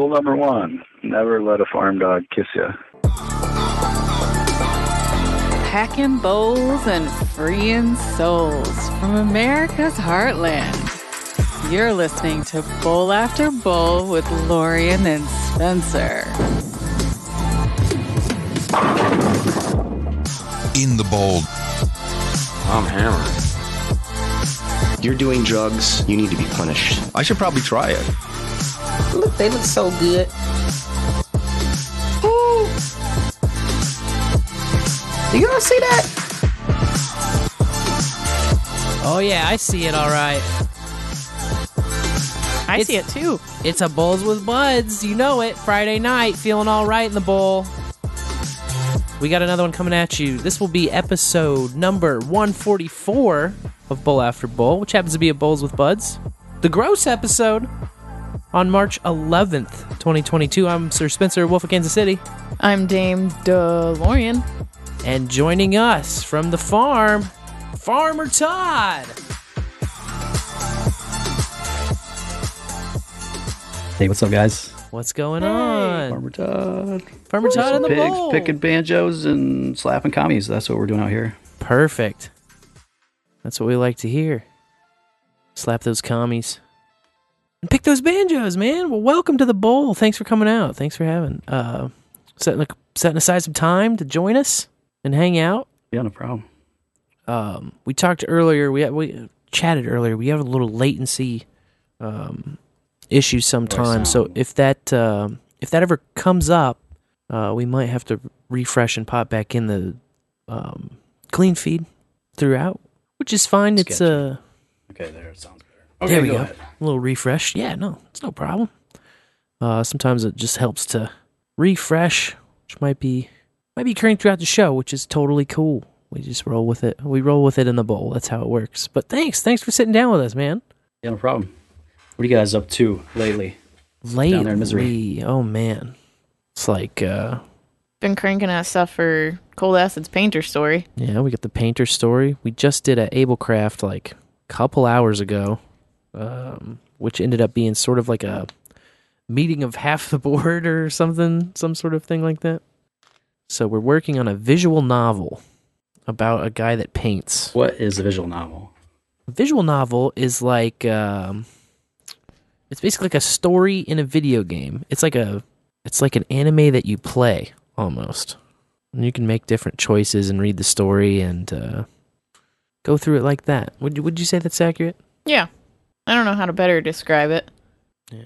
Rule number one never let a farm dog kiss you. Packing bowls and freeing souls from America's heartland. You're listening to Bowl After Bowl with Lorian and Spencer. In the bowl. I'm hammered. You're doing drugs. You need to be punished. I should probably try it. Look, they look so good. Ooh. Do y'all see that? Oh yeah, I see it all right. I It's- see it too. It's a Bowls with Buds. You know it. Friday night, feeling all right in the bowl. We got another one coming at you. This will be episode number 144 of Bowl After Bowl, which happens to be a Bowls with Buds. The gross episode on March 11th, 2022. I'm Sir Spencer, Wolf of Kansas City. I'm Dame DeLorean. And joining us from the farm, Farmer Todd. Hey, what's up, guys? What's going on? Farmer Todd. Farmer Todd in the Pigs bowl. picking banjos and slapping commies. That's what we're doing out here. Perfect. That's what we like to hear. Slap those commies. And pick those banjos, man. Well, welcome to the bowl. Thanks for coming out. Thanks for having uh setting setting aside some time to join us and hang out. Yeah, no problem. Um, we talked earlier. We we chatted earlier. We have a little latency um, issue sometimes. So if that um if that ever comes up, uh, we might have to refresh and pop back in the um, clean feed throughout, which is fine. It's Sketchy. uh, Okay, there. It sounds better. there we go go. Ahead. A little refresh. Yeah, no, it's no problem. Uh, sometimes it just helps to refresh, which might be might be occurring throughout the show, which is totally cool. We just roll with it. We roll with it in the bowl. That's how it works. But thanks, thanks for sitting down with us, man. Yeah, no problem. What are you guys up to lately? Lately, there in Missouri. oh man, it's like uh, Been cranking out stuff for Cold Acid's painter story. yeah, we got the painter story. We just did a Ablecraft like a couple hours ago, um, which ended up being sort of like a meeting of half the board or something, some sort of thing like that. So we're working on a visual novel about a guy that paints. What is a visual novel? A visual novel is like um, it's basically like a story in a video game. It's like a it's like an anime that you play almost. And you can make different choices and read the story and uh, go through it like that. Would you, would you say that's accurate? Yeah. I don't know how to better describe it. Yeah.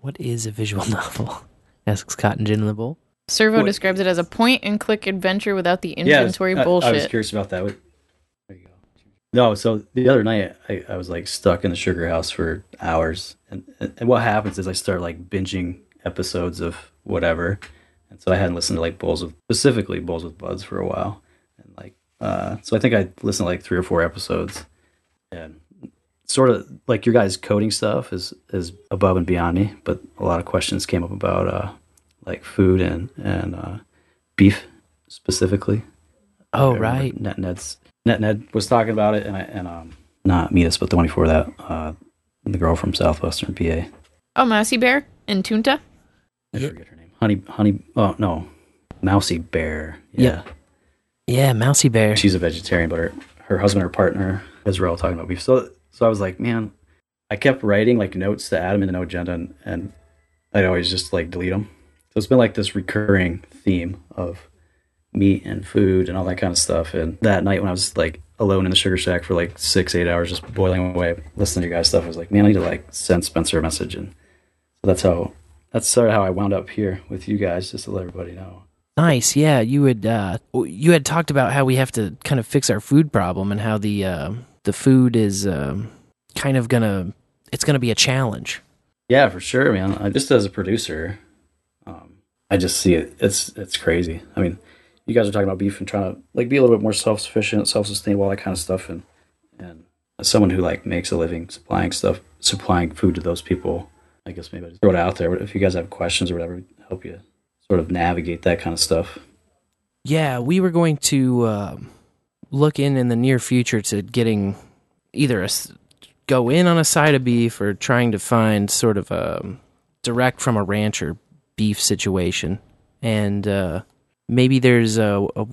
What is a visual novel? Asks Cotton Gin in the Bowl. Servo What- describes it as a point and click adventure without the Yeah, I was- inventory I- bullshit. I was curious about that. There you go. No, so the other night I, I was like stuck in the sugar house for hours, and and what happens is I start like binging episodes of whatever, and so I hadn't listened to like bowls of specifically bowls with buds for a while, and like uh, so I think I listened to like three or four episodes, and sort of like your guys' coding stuff is is above and beyond me, but a lot of questions came up about uh, like food and and uh, beef specifically. Oh I right. Net Ned's Net Ned was talking about it, and I and um not Metis, but the one before that, uh, the girl from southwestern PA. oh, Mousey Bear and Tunta? I Yeah. forget her name. Honey, honey. Oh no, Mousey Bear. Yeah. Yeah, Mousey Bear. she's a vegetarian, but her her husband, her partner, Israel, talking about beef. So so I was like, man, I kept writing like notes to Adam them into no agenda, and, and I'd always just like delete them. So it's been like this recurring theme of meat and food and all that kind of stuff. And that night when I was like alone in the sugar shack for like six, eight hours, just boiling away, listening to your guys' stuff, I was like, man, I need to like send Spencer a message. And so that's how that's sort of how I wound up here with you guys, just to let everybody know. Nice. Yeah, you had uh, you had talked about how we have to kind of fix our food problem and how the uh, the food is um, kind of gonna it's gonna be a challenge. Yeah, for sure, man. I, just as a producer, um, I just see it. It's it's crazy. I mean, you guys are talking about beef and trying to like be a little bit more self sufficient, self sustainable, all that kind of stuff. And and as someone who like makes a living supplying stuff, supplying food to those people, I guess maybe I just throw it out there. If you guys have questions or whatever, help you sort of navigate that kind of stuff. Yeah, we were going to um, look in in the near future to getting either a go in on a side of beef or trying to find sort of a direct from a rancher beef situation, and uh, maybe there's a, a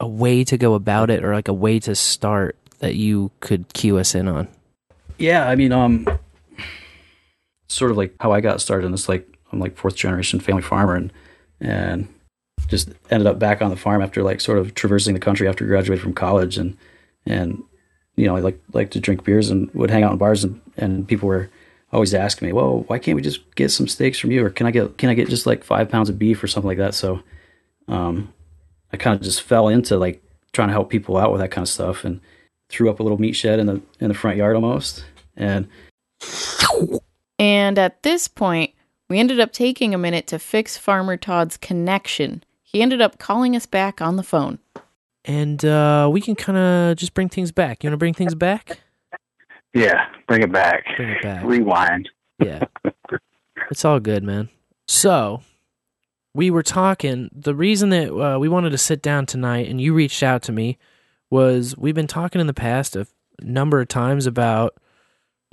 a way to go about it, or like a way to start that you could cue us in on. Yeah, I mean, um, sort of like how I got started in this. Like, I'm like fourth generation family farmer, and and just ended up back on the farm after like sort of traversing the country after graduating from college, and and you know, I like like to drink beers and would hang out in bars, and and people were always asking me, well, why can't we just get some steaks from you, or can I get can I get just like five pounds of beef or something like that? So, um, I kind of just fell into like trying to help people out with that kind of stuff, and threw up a little meat shed in the in the front yard almost, and And at this point, we ended up taking a minute to fix Farmer Todd's connection. He ended up calling us back on the phone. And uh, we can kind of just bring things back. You want to bring things back? Yeah, bring it back. Bring it back. Rewind. Yeah. it's all good, man. So, we were talking. The reason that uh, we wanted to sit down tonight and you reached out to me was we've been talking in the past a number of times about,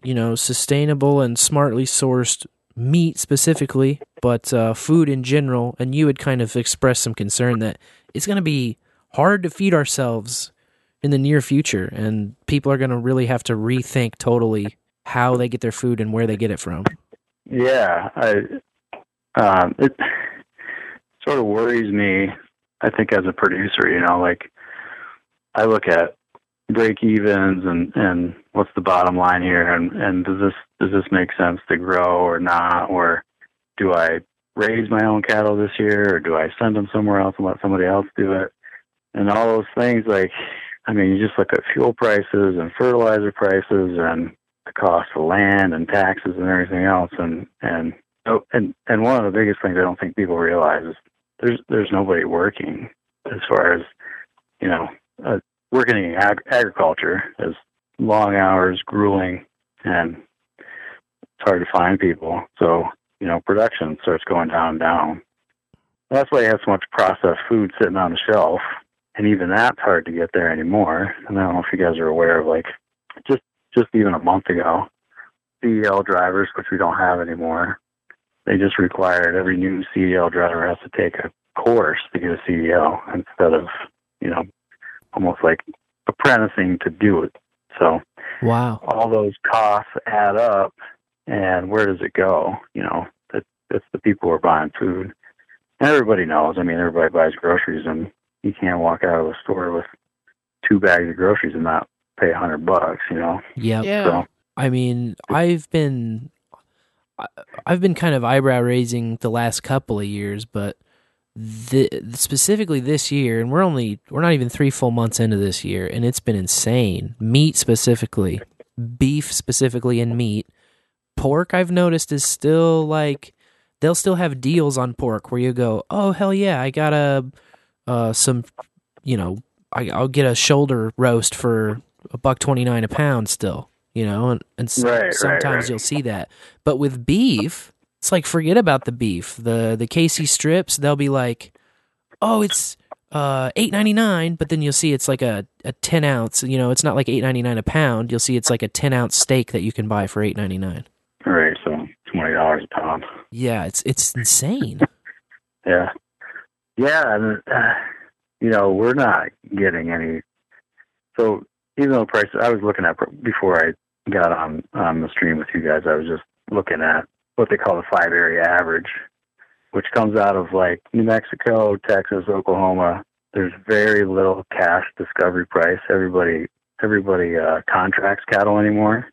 you know, sustainable and smartly sourced meat specifically, but uh, food in general. And you had kind of expressed some concern that it's going to be hard to feed ourselves in the near future, and people are going to really have to rethink totally how they get their food and where they get it from. Yeah, I um, it sort of worries me. I think as a producer, you know, like I look at break evens and and what's the bottom line here, and and does this does this make sense to grow or not, or do I raise my own cattle this year, or do I send them somewhere else and let somebody else do it? And all those things, like I mean, you just look at fuel prices and fertilizer prices and the cost of land and taxes and everything else, and and oh, and and one of the biggest things I don't think people realize is there's there's nobody working as far as you know uh, working in ag- agriculture is long hours, grueling, and it's hard to find people. So you know production starts going down and down. That's why you have so much processed food sitting on the shelf, and even that's hard to get there anymore. And I don't know if you guys are aware of like just just even a month ago, CDL drivers, which we don't have anymore, they just required every new CDL driver has to take a course to get a CDL instead of, you know, almost like apprenticing to do it. So Wow. all those costs add up, and where does it go? You know, that it's the people who are buying food. And everybody knows. I mean, everybody buys groceries, and you can't walk out of the store with two bags of groceries and not pay a hundred bucks. You know, Yep. Yeah. so I mean, I've been I- I've been kind of eyebrow raising the last couple of years, but the, specifically this year, and we're only we're not even three full months into this year, and it's been insane. Meat specifically, beef specifically, and meat. Pork I've noticed is still like they'll still have deals on pork where you go, oh hell yeah, I got a uh, some, you know, I, I'll get a shoulder roast for a buck twenty nine a pound still, you know, and, and Right, right, sometimes right. you'll see that. But with beef, it's like forget about the beef. The the KC strips, they'll be like, oh, it's uh eight ninety nine, but then you'll see it's like a, a ten ounce. You know, it's not like eight ninety nine a pound. You'll see it's like a ten ounce steak that you can buy for eight ninety nine. all right, so twenty dollars a pound. Yeah, it's it's insane. Yeah, yeah, and uh, you know we're not getting any. So even though prices, I was looking at before I got on on the stream with you guys, I was just looking at what they call the five area average, which comes out of like New Mexico, Texas, Oklahoma. There's very little cash discovery price. Everybody everybody uh, contracts cattle anymore,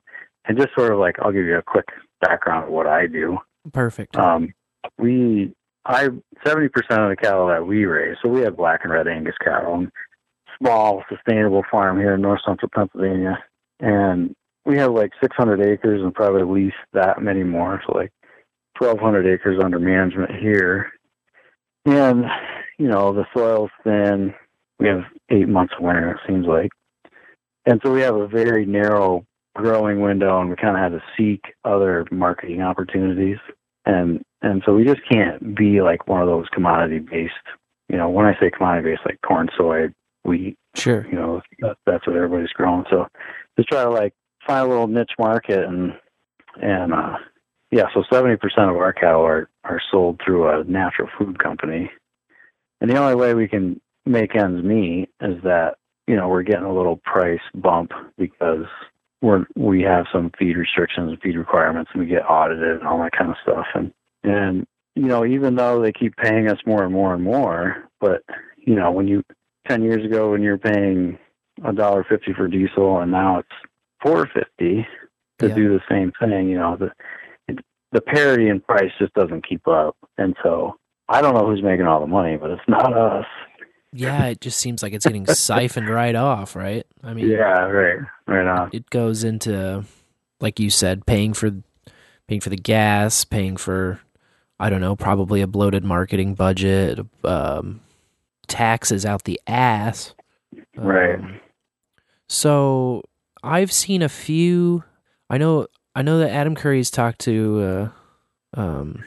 and just sort of like I'll give you a quick background of what I do. Perfect. Um, we, I, seventy percent of the cattle that we raise, so we have black and red Angus cattle, and small sustainable farm here in north central Pennsylvania, and we have like six hundred acres and probably at least that many more, so like twelve hundred acres under management here, and you know the soil's thin. We have eight months of winter, it seems like, and so we have a very narrow growing window, and we kind of had to seek other marketing opportunities and and so we just can't be like one of those commodity based you know when i say commodity based like corn soy wheat Sure. you know that, that's what everybody's growing so just try to like find a little niche market and and uh yeah, so 70% of our cattle are, are sold through a natural food company. And the only way we can make ends meet is that, you know, we're getting a little price bump because we're, we have some feed restrictions and feed requirements and we get audited and all that kind of stuff. And, and, you know, even though they keep paying us more and more and more, but, you know, when you, 10 years ago when you're paying a dollar fifty for diesel and now it's four fifty to Yeah. do the same thing, you know, the, the parity in price just doesn't keep up. And so I don't know who's making all the money, but it's not us. Yeah, it just seems like it's getting siphoned right off, right? I mean, Yeah, right. Right on. it goes into like you said paying for paying for the gas paying for i don't know probably a bloated marketing budget um, taxes out the ass Right. Um, so i've seen a few i know i know that adam curry's talked to uh, um,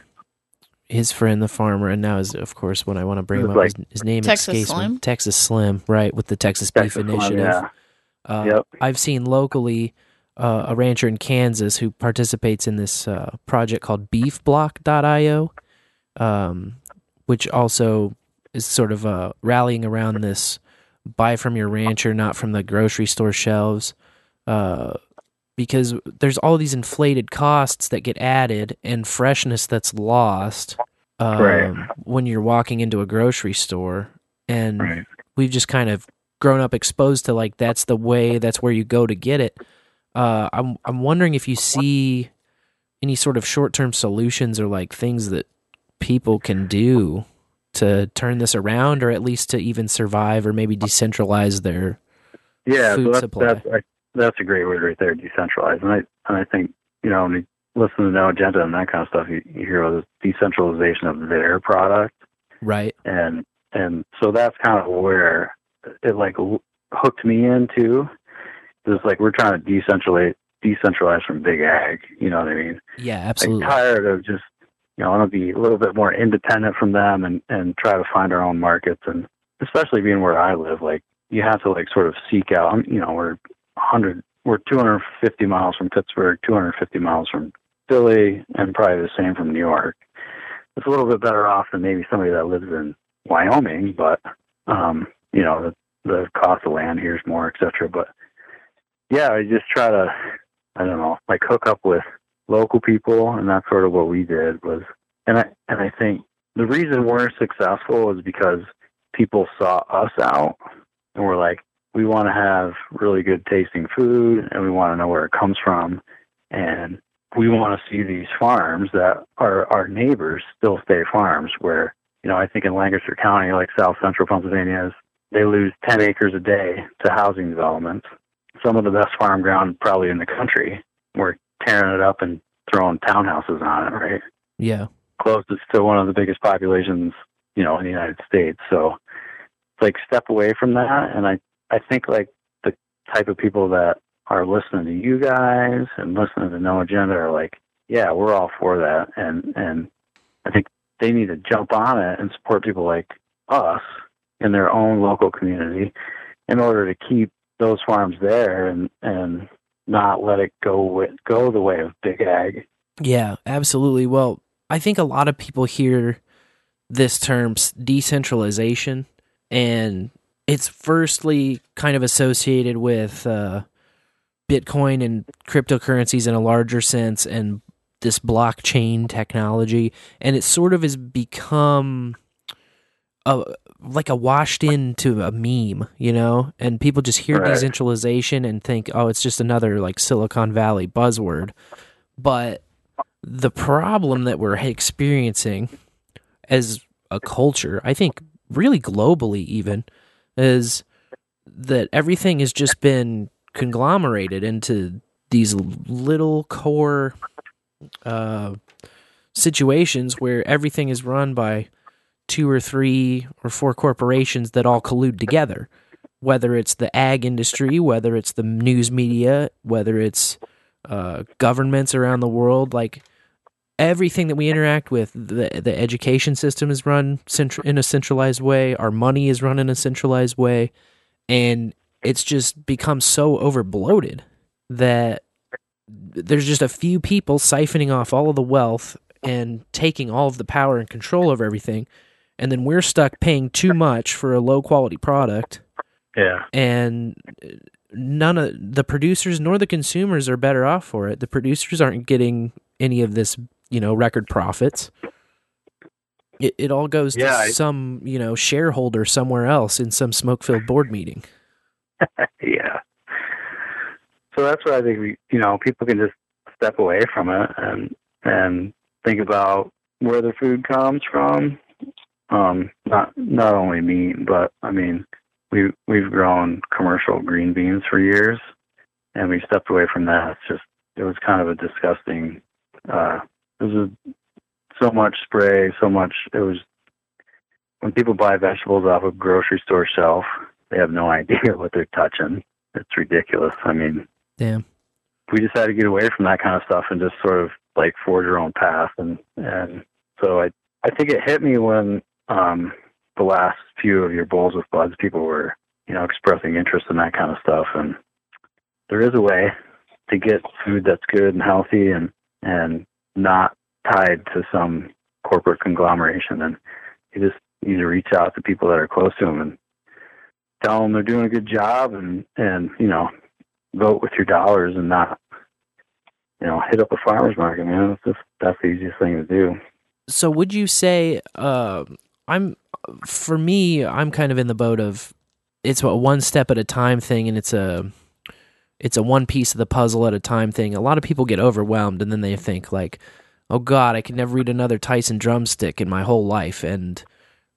his friend the farmer and now is of course when i want to bring him up Like his, his name Texas escapes me Slim? texas slim right with the texas beef Texas one, initiative yeah. uh, Yep. I've seen locally uh, a rancher in Kansas who participates in this uh, project called beefblock.io, um, which also is sort of uh, rallying around this buy from your rancher, not from the grocery store shelves. Because there's all these inflated costs that get added and freshness that's lost um, Right. when you're walking into a grocery store. And Right. we've just kind of grown up exposed to like that's the way that's where you go to get it uh i'm i'm wondering if you see any sort of short-term solutions or like things that people can do to turn this around or at least to even survive or maybe decentralize their Yeah, food so that's, supply. that's I, that's a great word right there, decentralized. And I and I think you know when you listen to No Agenda and that kind of stuff, you, you hear about this decentralization of their product, right and and so that's kind of where it like hooked me into. It's like we're trying to decentralize decentralize from big ag. You know what I mean? yeah I'm absolutely tired of just you know I want to be a little bit more independent from them and and try to find our own markets and especially being where I live, like you have to like sort of seek out. You know, we're 100, we're 250 miles from Pittsburgh, 250 miles from Philly, and probably the same from New York. It's a little bit better off than maybe somebody that lives in Wyoming, but um, you know, the the cost of land here is more, et cetera. But yeah, I just try to, I don't know, like hook up with local people, and that's sort of what we did was, and I and I think the reason we're successful is because people saw us out and we're like, we want to have really good tasting food and we want to know where it comes from, and we want to see these farms that are our neighbors still stay farms where you know I think in Lancaster County, like South Central Pennsylvania, is they lose 10 acres a day to housing developments. Some of the best farm ground probably in the country. We're tearing it up and throwing townhouses on it, right? yeah Closest to one of the biggest populations, you know, in the United States. So it's like step away from that. And I, I think like the type of people that are listening to you guys and listening to No Agenda are like, yeah, we're all for that. And, and I think they need to jump on it and support people like us in their own local community in order to keep those farms there and and not let it go with, go the way of big ag. Yeah, absolutely. Well, I think a lot of people hear this term decentralization, and it's firstly kind of associated with uh, Bitcoin and cryptocurrencies in a larger sense, and this blockchain technology, and it sort of has become a like a washed into a meme, you know, and people just hear Right. decentralization and think, oh, it's just another like Silicon Valley buzzword. But the problem that we're experiencing as a culture, I think really globally even, is that everything has just been conglomerated into these little core uh, situations where everything is run by two or three or four corporations that all collude together. Whether it's the ag industry, whether it's the news media, whether it's uh, governments around the world, like everything that we interact with, the the education system is run in a centralized way. Our money is run in a centralized way, and it's just become so over bloated that there's just a few people siphoning off all of the wealth and taking all of the power and control over everything. And then we're stuck paying too much for a low quality product. Yeah. And none of the producers nor the consumers are better off for it. The producers aren't getting any of this, you know, record profits. It, it all goes Yeah, to I- some, you know, shareholder somewhere else in some smoke filled board meeting. yeah. So that's why I think we, you know, people can just step away from it and and think about where the food comes from. Um, not not only meat, but I mean, we we've grown commercial green beans for years, and we stepped away from that. It's just it was kind of a disgusting. Uh, it was a, so much spray, so much. It was when people buy vegetables off a grocery store shelf, they have no idea what they're touching. It's ridiculous. I mean, Damn. we just had to get away from that kind of stuff and just sort of like forge our own path. And and so I I think it hit me when um the last few of your bowls with buds people were you know expressing interest in that kind of stuff. And there is a way to get food that's good and healthy and and not tied to some corporate conglomeration. And you just need to reach out to people that are close to them and tell them they're doing a good job and and you know vote with your dollars and not you know hit up a farmers market man That's, just that's the easiest thing to do So would you say uh, I'm for me I'm kind of in the boat of it's a one step at a time thing and it's a it's a one piece of the puzzle at a time thing. A lot of people get overwhelmed and then they think like, "Oh god, I can never eat another Tyson drumstick in my whole life." And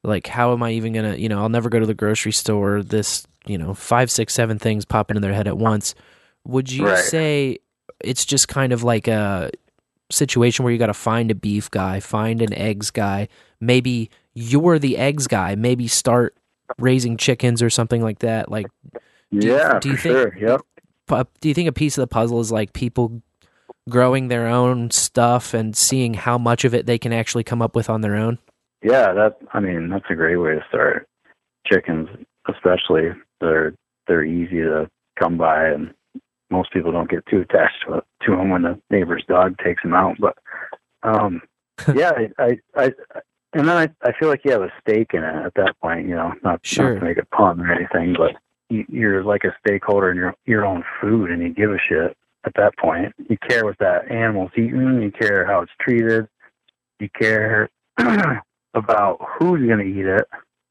like how am I even going to, you know, I'll never go to the grocery store. This, you know, five, six, seven things pop into their head at once. Would you Right. say it's just kind of like a situation where you got to find a beef guy, find an eggs guy. Maybe you're the eggs guy. Maybe start raising chickens or something like that. Like, you- yeah do you for think- sure yep do you think a piece of the puzzle is like people growing their own stuff and seeing how much of it they can actually come up with on their own? yeah that i mean that's a great way to start chickens especially they're they're easy to come by and most people don't get too attached to, to them when the neighbor's dog takes them out but um yeah I, I i and then I, I feel like you have a stake in it at that point, you know, not, Sure. not to make a pun or anything, but you're like a stakeholder in your your own food, and you give a shit at that point. You care what that animal's eating. You care how it's treated. You care about who's going to eat it,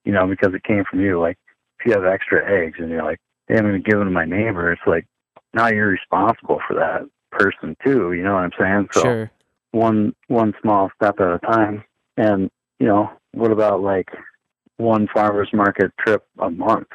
you know, because it came from you. Like if you have extra eggs and you're like, hey, I'm going to give them to my neighbor, it's like now you're responsible for that person too. You know what I'm saying? So Sure. one one small step at a time. And you know, what about like one farmers market trip a month?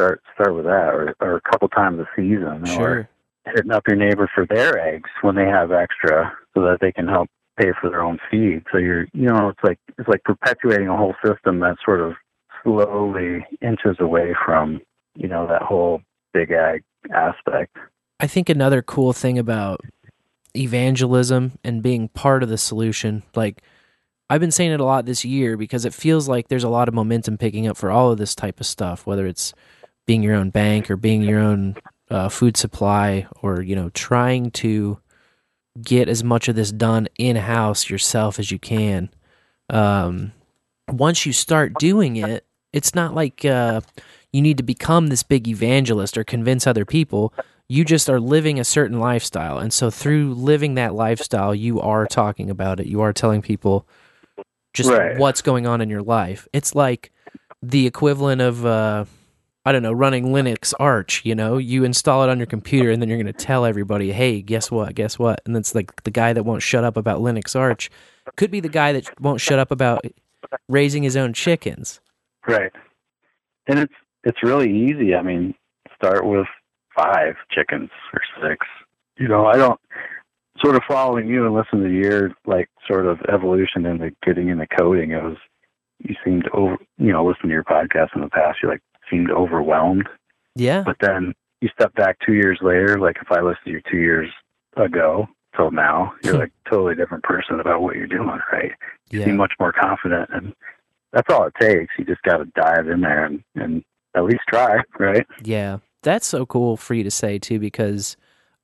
Start start with that, or or a couple times a season, or hitting up your neighbor for their eggs when they have extra, so that they can help pay for their own feed. So you're you know, it's like it's like perpetuating a whole system that sort of slowly inches away from you know that whole big ag aspect. I think another cool thing about evangelism and being part of the solution, like I've been saying it a lot this year because it feels like there's a lot of momentum picking up for all of this type of stuff, whether it's being your own bank or being your own uh, food supply or, you know, trying to get as much of this done in house yourself as you can. Um, once you start doing it, it's not like uh, you need to become this big evangelist or convince other people you just are living a certain lifestyle and so through living that lifestyle you are talking about it you are telling people just Right. what's going on in your life it's like the equivalent of uh i don't know running linux arch you know you install it on your computer and then you're going to tell everybody hey guess what guess what and it's like the guy that won't shut up about linux arch could be the guy that won't shut up about raising his own chickens Right. And it's it's really easy. I mean, start with five chickens or six. You know, I don't sort of following you and listening to your like sort of evolution into getting into coding. It was you seemed over you know, listening to your podcast in the past, You're like seemed overwhelmed. yeah. But then you step back two years later, like if I listened to you two years ago till now, you're like totally different person about what you're doing, right? you yeah. seem much more confident and that's all it takes. You just got to dive in there and, and at least try right? Yeah, that's so cool for you to say too, because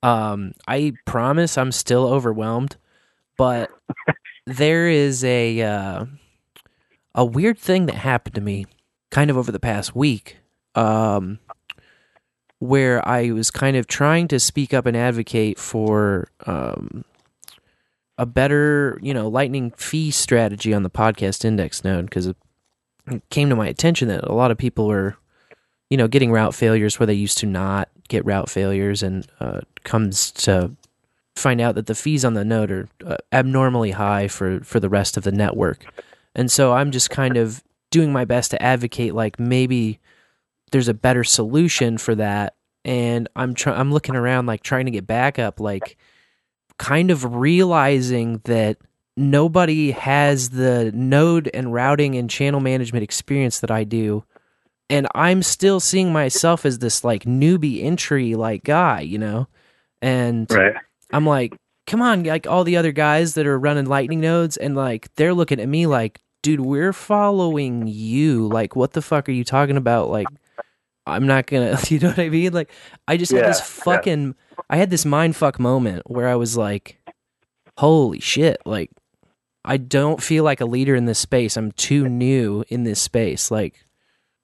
Um, I promise I'm still overwhelmed, but there is a uh, a weird thing that happened to me kind of over the past week. Um, where I was kind of trying to speak up and advocate for um, a better, you know, lightning fee strategy on the podcast index node because it came to my attention that a lot of people were, you know, getting route failures where they used to not get route failures, and uh, comes to find out that the fees on the node are uh, abnormally high for for the rest of the network, and so I'm just kind of doing my best to advocate like maybe there's a better solution for that. And i'm trying i'm looking around like trying to get backup like kind of realizing that nobody has the node and routing and channel management experience that i do. And i'm still seeing myself as this like newbie entry like guy you know? And Right. i'm like come on like all the other guys that are running lightning nodes and like they're looking at me like dude we're following you. Like what the fuck are you talking about? Like i'm not gonna you know what i mean? Like i just had Yeah, this yeah. fucking i had this mind fuck moment where i was like holy shit like i don't feel like a leader in this space. I'm too new in this space. Like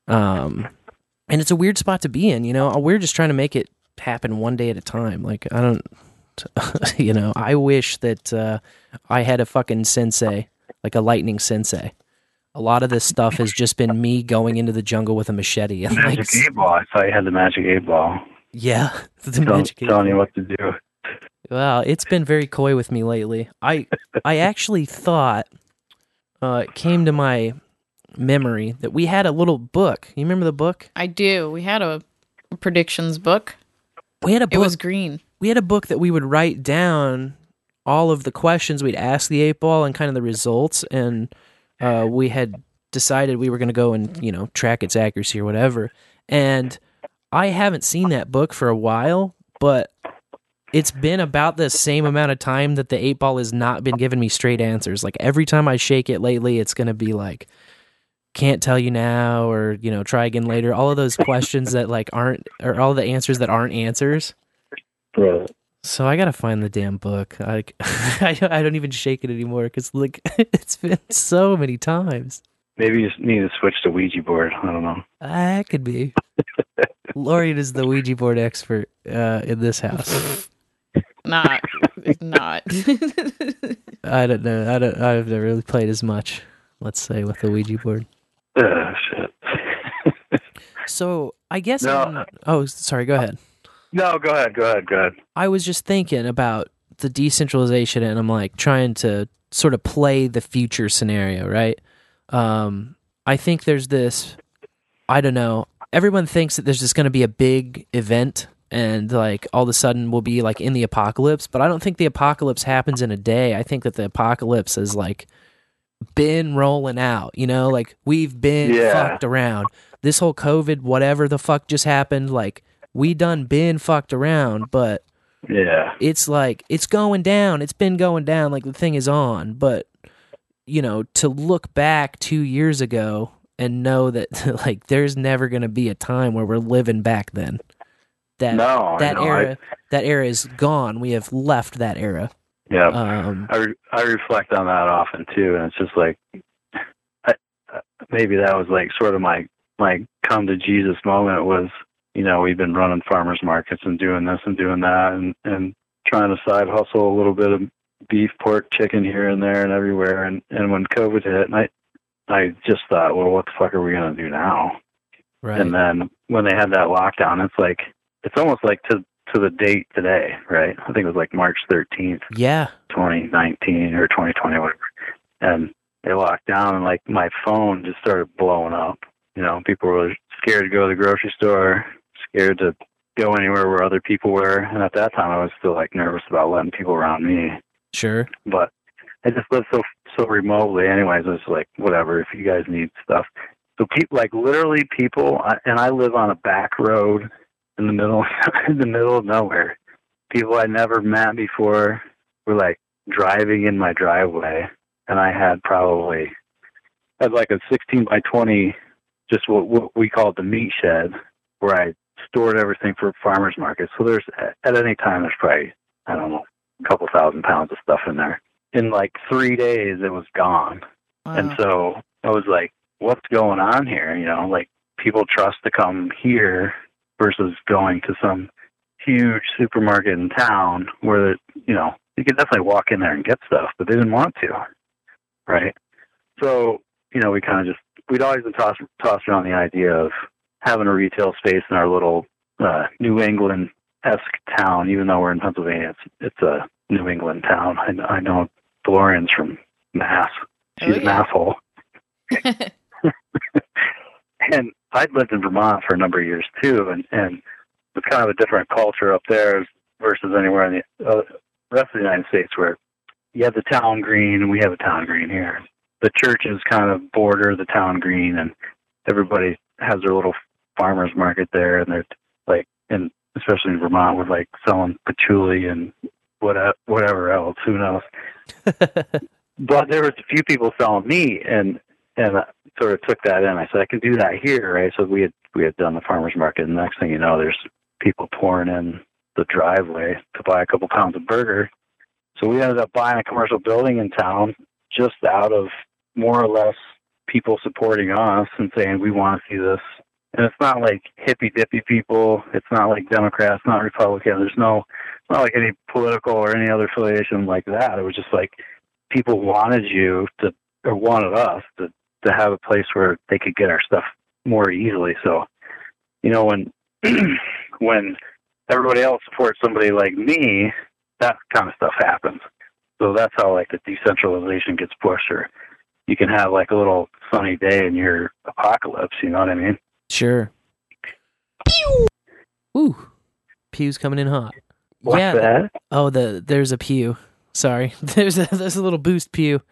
um and it's a weird spot to be in you know? We're just trying to make it happen one day at a time. Like i don't you know i wish that uh i had a fucking sensei like a lightning sensei a lot of this stuff has just been me going into the jungle with a machete and like Magic eight ball. I thought you had the magic eight ball. yeah the Tell- magic eight telling you what to do. Well, it's been very coy with me lately. I I actually thought uh, it came to my memory that we had a little book. You remember the book? I do. We had a predictions book. We had a It was green. we had a book that we would write down all of the questions we'd ask the eight ball and kind of the results, and uh, we had decided we were going to go and you know track its accuracy or whatever. And I haven't seen that book for a while, but it's been about the same amount of time that the eight ball has not been giving me straight answers. Like every time I shake it lately, it's going to be like can't tell you now or you know try again later all of those questions that like aren't or all the answers that aren't answers Right. So I gotta find the damn book. I I, don't- I don't even shake it anymore because like it's been so many times. Maybe you just need to switch to Ouija board. I don't know. That could be. Lorian is the Ouija board expert uh, in this house. Not, not. I don't know. I don't. I've never really played as much. Let's say with the Ouija board. Uh, shit. So I guess. No. I'm- oh, sorry. Go ahead. No, go ahead. Go ahead. Go ahead. I was just thinking about the decentralization and I'm like trying to sort of play the future scenario, right? Um, I think there's this, I don't know, everyone thinks that there's just going to be a big event and like all of a sudden we'll be like in the apocalypse, but I don't think the apocalypse happens in a day. I think that the apocalypse is like been rolling out, you know, like we've been Yeah. fucked around. This whole COVID, whatever the fuck just happened, like we done been fucked around, but Yeah. it's like it's going down. It's been going down. Like the thing is on, but you know, to look back two years ago and know that like there's never going to be a time where we're living back then. That No, that know. era that era is gone. We have left that era. Yeah. Um, I re- I reflect on that often too, and it's just like, I, maybe that was like sort of my my come to Jesus moment was, you know, we've been running farmers markets and doing this and doing that, and and trying to side hustle a little bit of beef, pork, chicken here and there and everywhere, and and when COVID hit, and I I just thought, well, what the fuck are we gonna do now? right. And then when they had that lockdown, it's like it's almost like to to the date today, right? I think it was like March 13th. yeah. 2019 or 2020, whatever. And they locked down, and like my phone just started blowing up. You know, people were scared to go to the grocery store, scared to go anywhere where other people were. And at that time, I was still like nervous about letting people around me. Sure. But I just lived so so remotely. Anyways, I was like, whatever. If you guys need stuff, so people like literally people, and I live on a back road in the middle in the middle of nowhere. People I never met before were like driving in my driveway, and I had probably had like a 16 by 20, just what, what we called the meat shed, where I stored everything for farmers markets. So there's at any time there's probably I don't know a couple thousand pounds of stuff in there. In like three days, it was gone, and so I was like, "What's going on here?" You know, like people trust to come here versus going to some huge supermarket in town where you know you could definitely walk in there and get stuff, but they didn't want to, right? So you know, we kind of just we'd always been tossed tossed around the idea of having a retail space in our little uh, New England esque town, even though we're in Pennsylvania. It's it's a New England town. I, I know DeLorean's from Mass. Oh, She's yeah. an asshole. and I'd lived in Vermont for a number of years too, and and it's kind of a different culture up there versus anywhere in the uh, rest of the United States where you have the town green and we have a town green here. The churches kind of border the town green, and everybody has their little farmers market there, and they're like, and especially in Vermont, we're like selling patchouli and what whatever else, who knows. but there was a few people selling meat, and and I sort of took that in. I said I can do that here, right? So we had we had done the farmers market, and the next thing you know, there's people pouring in the driveway to buy a couple pounds of burger. So we ended up buying a commercial building in town just out of more or less people supporting us and saying we want to see this. And it's not like hippy dippy people. It's not like Democrats, not Republican. There's no, it's not like any political or any other affiliation like that. It was just like people wanted you to, or wanted us to, to have a place where they could get our stuff more easily. So, you know, when, when everybody else supports somebody like me, that kind of stuff happens. So that's how like the decentralization gets pushed, or you can have like a little sunny day in your apocalypse. You know what I mean? Sure. Pew. Ooh, pew's coming in hot. What's yeah. that? Oh, the there's a pew. Sorry, there's a there's a little boost pew.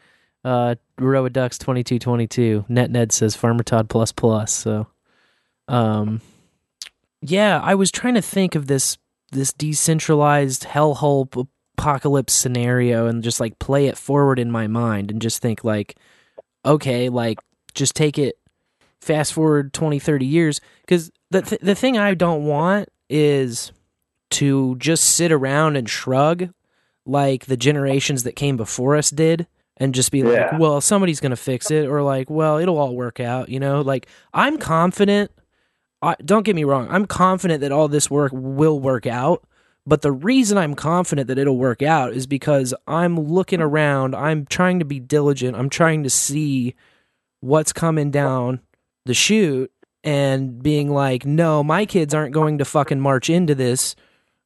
Uh, row of ducks twenty two twenty two. Net Ned says Farmer Todd plus plus. So, um, yeah, I was trying to think of this this decentralized hellhole p- apocalypse scenario and just like play it forward in my mind and just think like, okay, like just take it fast forward 20 30 years because the th- the thing I don't want is to just sit around and shrug like the generations that came before us did and just be Yeah. like well somebody's going to fix it or like well it'll all work out you know like i'm confident I, don't get me wrong i'm confident that all this work will work out but the reason i'm confident that it'll work out is because i'm looking around i'm trying to be diligent i'm trying to see what's coming down the chute and being like, no, my kids aren't going to fucking march into this.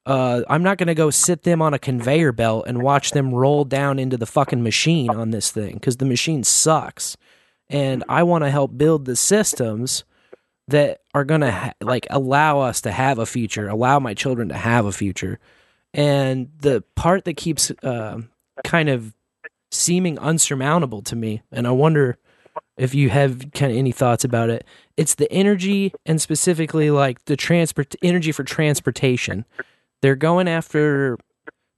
Uh, I'm not going to go sit them on a conveyor belt and watch them roll down into the fucking machine on this thing because the machine sucks. And I want to help build the systems that are going to ha- like allow us to have a future, allow my children to have a future. And the part that keeps uh, kind of seeming unsurmountable to me, and I wonder if you have kind of any thoughts about it it's the energy and specifically like the transport energy for transportation. They're going after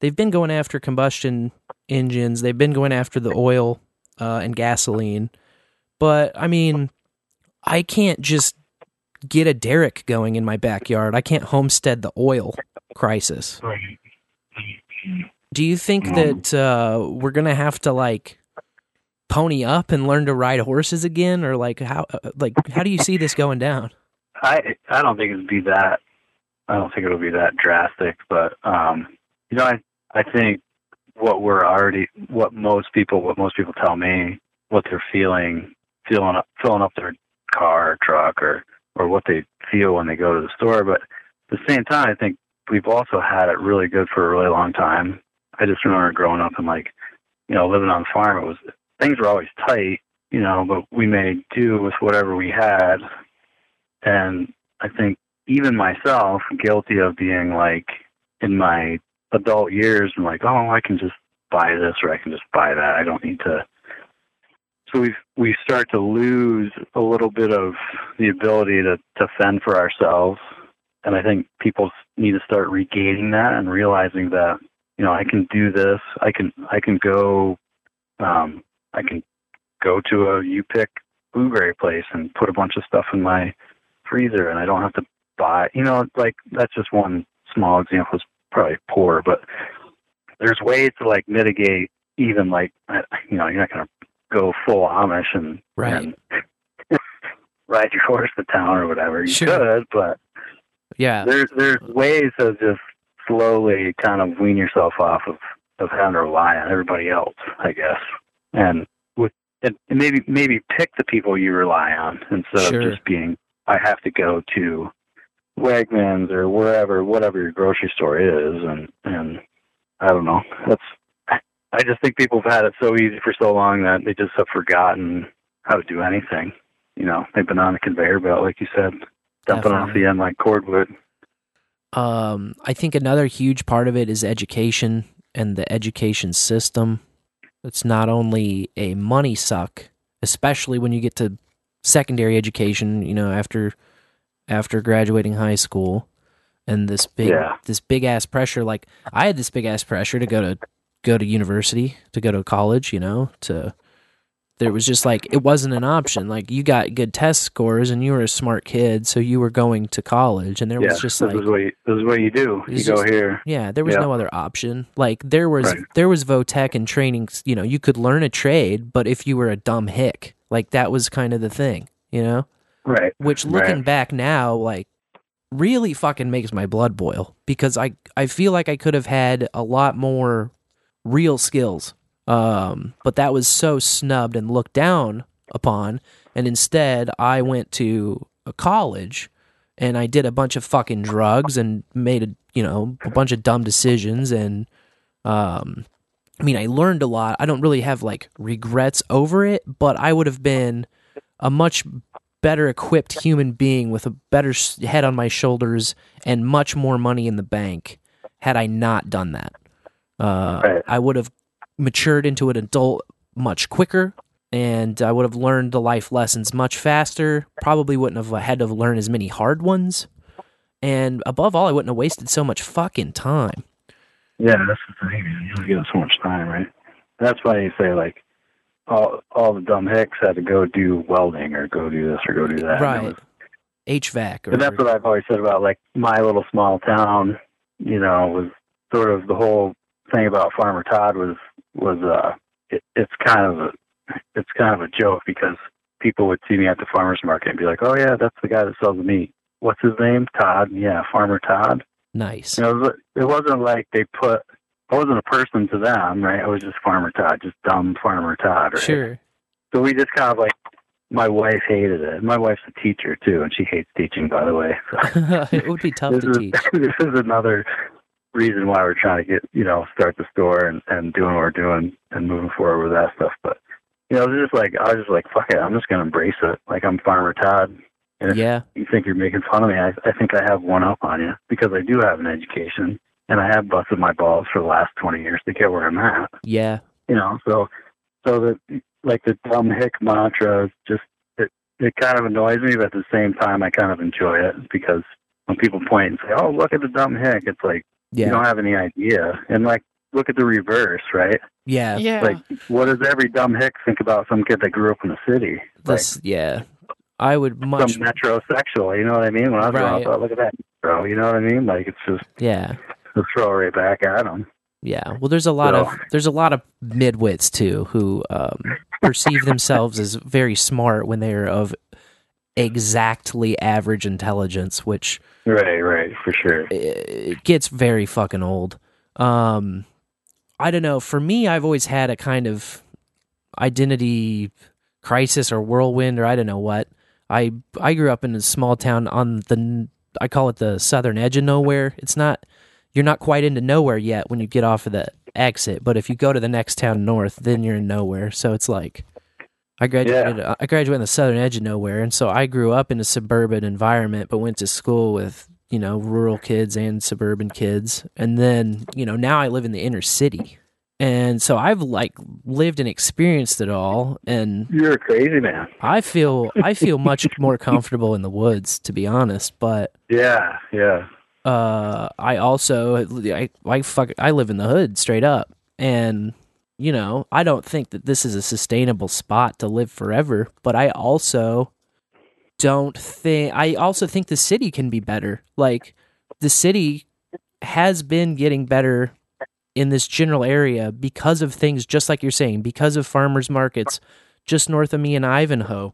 they've been going after combustion engines. They've been going after the oil uh, and gasoline. But i mean i can't just get a derrick going in my backyard. I can't homestead the oil crisis. Do you think that uh, we're gonna have to like pony up and learn to ride horses again, or like how uh, like how do you see this going down? I I don't think it'd be that. I don't think it'll be that drastic, but um, you know, I I think what we're already, what most people, what most people tell me, what they're feeling, filling up, filling up their car, or truck, or or what they feel when they go to the store. But at the same time, I think we've also had it really good for a really long time. I just remember growing up and like, you know, living on the farm. It was things were always tight, you know, but we made do with whatever we had. And I think even myself, guilty of being like in my adult years, and like, oh, I can just buy this or I can just buy that. I don't need to. So we we start to lose a little bit of the ability to to fend for ourselves, and I think people need to start regaining that and realizing that you know I can do this. I can I can go. Um, I can go to a you pick blueberry place and put a bunch of stuff in my freezer, and I don't have to buy. You know, like that's just one small example. It's probably poor, but there's ways to like mitigate. Even like you know, you're not going to go full Amish and Right. and ride your horse to town or whatever. You Sure. could, but Yeah. there's there's ways to just slowly kind of wean yourself off of of having to rely on everybody else, I guess, and with and maybe maybe pick the people you rely on instead Sure. of just being I have to go to Wegmans or wherever whatever your grocery store is, and and I don't know. That's I just think people have had it so easy for so long that they just have forgotten how to do anything. You know, they've been on a conveyor belt, like you said, dumping off the end like cordwood. Um, I think another huge part of it is education and the education system. It's not only a money suck, especially when you get to secondary education, you know, after after graduating high school and this big Yeah. this big ass pressure like I had this big ass pressure to go to go to university, to go to college, you know, to there was just like it wasn't an option. Like you got good test scores and you were a smart kid, so you were going to college and there yeah, was just this like is what you, this is what you do. You It's go here. yeah, there was Yeah. no other option. Like there was Right. there was Votech and training. You know, you could learn a trade, but if you were a dumb hick, like that was kind of the thing. You know, Right. which looking Right. back now, like really fucking makes my blood boil because I I feel like I could have had a lot more real skills. Um, but that was so snubbed and looked down upon, and instead I went to a college and I did a bunch of fucking drugs and made a you know a bunch of dumb decisions and um I mean I learned a lot. I don't really have like regrets over it, but I would have been a much better equipped human being with a better head on my shoulders and much more money in the bank had I not done that. Uh, Right. I would have matured into an adult much quicker and I would have learned the life lessons much faster. Probably wouldn't have had to learn as many hard ones. And above all, I wouldn't have wasted so much fucking time. Yeah, that's the thing. Man. You only get so much time, right? That's why you say like all all the dumb hicks had to go do welding or go do this or go do that. Right. was- HVAC. Or, But that's what I've always said about like my little small town. You know, was sort of the whole thing about Farmer Todd was was uh, it, it's kind of a it's kind of a joke because people would see me at the farmers market and be like, "Oh yeah, that's the guy that sells the meat. What's his name? Todd. Yeah, Farmer Todd." nice. You know, it, was, it wasn't like they put. I wasn't a person to them, right? I was just Farmer Todd, just dumb Farmer Todd, right? Sure. So we just kind of like. My wife hated it. My wife's a teacher too, and she hates teaching, by the way. So it would be tough to is teach. this is another reason why we're trying to get you know start the store and and doing what we're doing and moving forward with that stuff. But you know, it's just like I was just like, fuck it, I'm just gonna embrace it. Like I'm Farmer Todd. And if Yeah. you think you're making fun of me, I, I think I have one up on you because I do have an education and I have busted my balls for the last 20 years to get where I'm at. Yeah. You know, so so that like the dumb hick mantra is just it it kind of annoys me, but at the same time I kind of enjoy it because when people point and say, "Oh, look at the dumb hick," it's like you don't have any idea. And like look at the reverse, right? Yeah. Yeah. Like what does every dumb hick think about some kid that grew up in the city? This, yeah. I would much. some metrosexual, you know what I mean? When I was growing up, I thought, look at that, bro. You know what I mean? Like it's just Yeah. to throw right back at them. Yeah. Well, there's a lot So- of there's a lot of midwits too who um, perceive themselves as very smart when they're of exactly average intelligence, which Right, right, for sure. it gets very fucking old. Um, I don't know. For me, I've always had a kind of identity crisis or whirlwind, or I don't know what. I I grew up in a small town on the I call it the southern edge of nowhere. It's not you're not quite into nowhere yet when you get off of the exit, but if you go to the next town north, then you're in nowhere. So it's like I graduated I graduated in the southern edge of nowhere, and so I grew up in a suburban environment, but went to school with you know rural kids and suburban kids, and then you know now I live in the inner city, and so I've like lived and experienced it all, and You're a crazy man. I feel I feel much more comfortable in the woods, to be honest. But Yeah, yeah. uh, I also I I fuck I live in the hood straight up, and you know I don't think that this is a sustainable spot to live forever. But I also don't think I also think the city can be better. Like the city has been getting better in this general area because of things just like you're saying, because of farmers markets just north of me in Ivanhoe,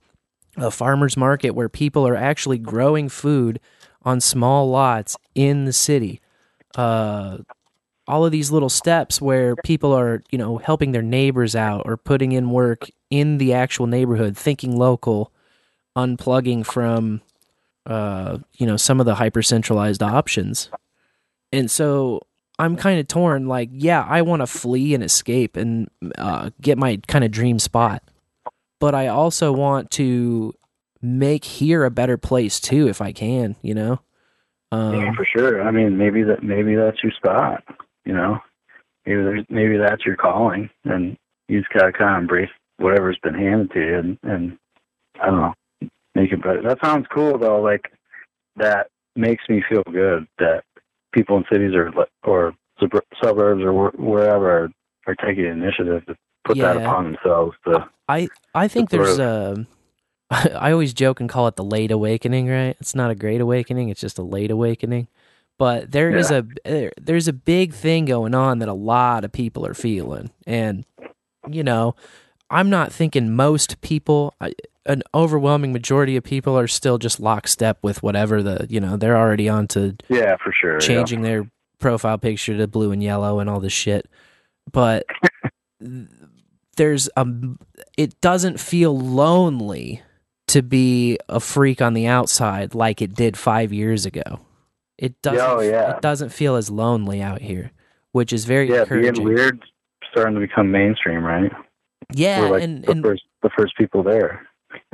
a farmers market where people are actually growing food on small lots in the city. Uh, all of these little steps where people are, you know, helping their neighbors out or putting in work in the actual neighborhood, thinking local, unplugging from, uh, you know, some of the hyper centralized options. And so I'm kind of torn. Like, yeah, I want to flee and escape and uh, get my kind of dream spot, but I also want to make here a better place too, if I can. You know. Um, yeah, for sure. I mean, maybe that maybe that's your spot. You know, maybe there's maybe that's your calling, and you just gotta kind of embrace whatever's been handed to you, and, and I don't know, make it better. That sounds cool though. Like that makes me feel good that people in cities or or suburbs or wherever are, taking initiative to put that upon themselves. To, I I think there's um, sort a. I always joke and call it the late awakening, right? It's not a great awakening; it's just a late awakening. But there is a there, there's a big thing going on that a lot of people are feeling, and you know, I'm not thinking most people. I, an overwhelming majority of people are still just lockstep with whatever the you know they're already on to yeah, for sure. yeah. changing their profile picture to blue and yellow and all this shit. But there's a it doesn't feel lonely to be a freak on the outside like it did 5 years ago. It doesn't Oh, yeah. it doesn't feel as lonely out here, which is very Yeah, encouraging. being weird starting to become mainstream, right? Yeah, We're like and the and first the first people there.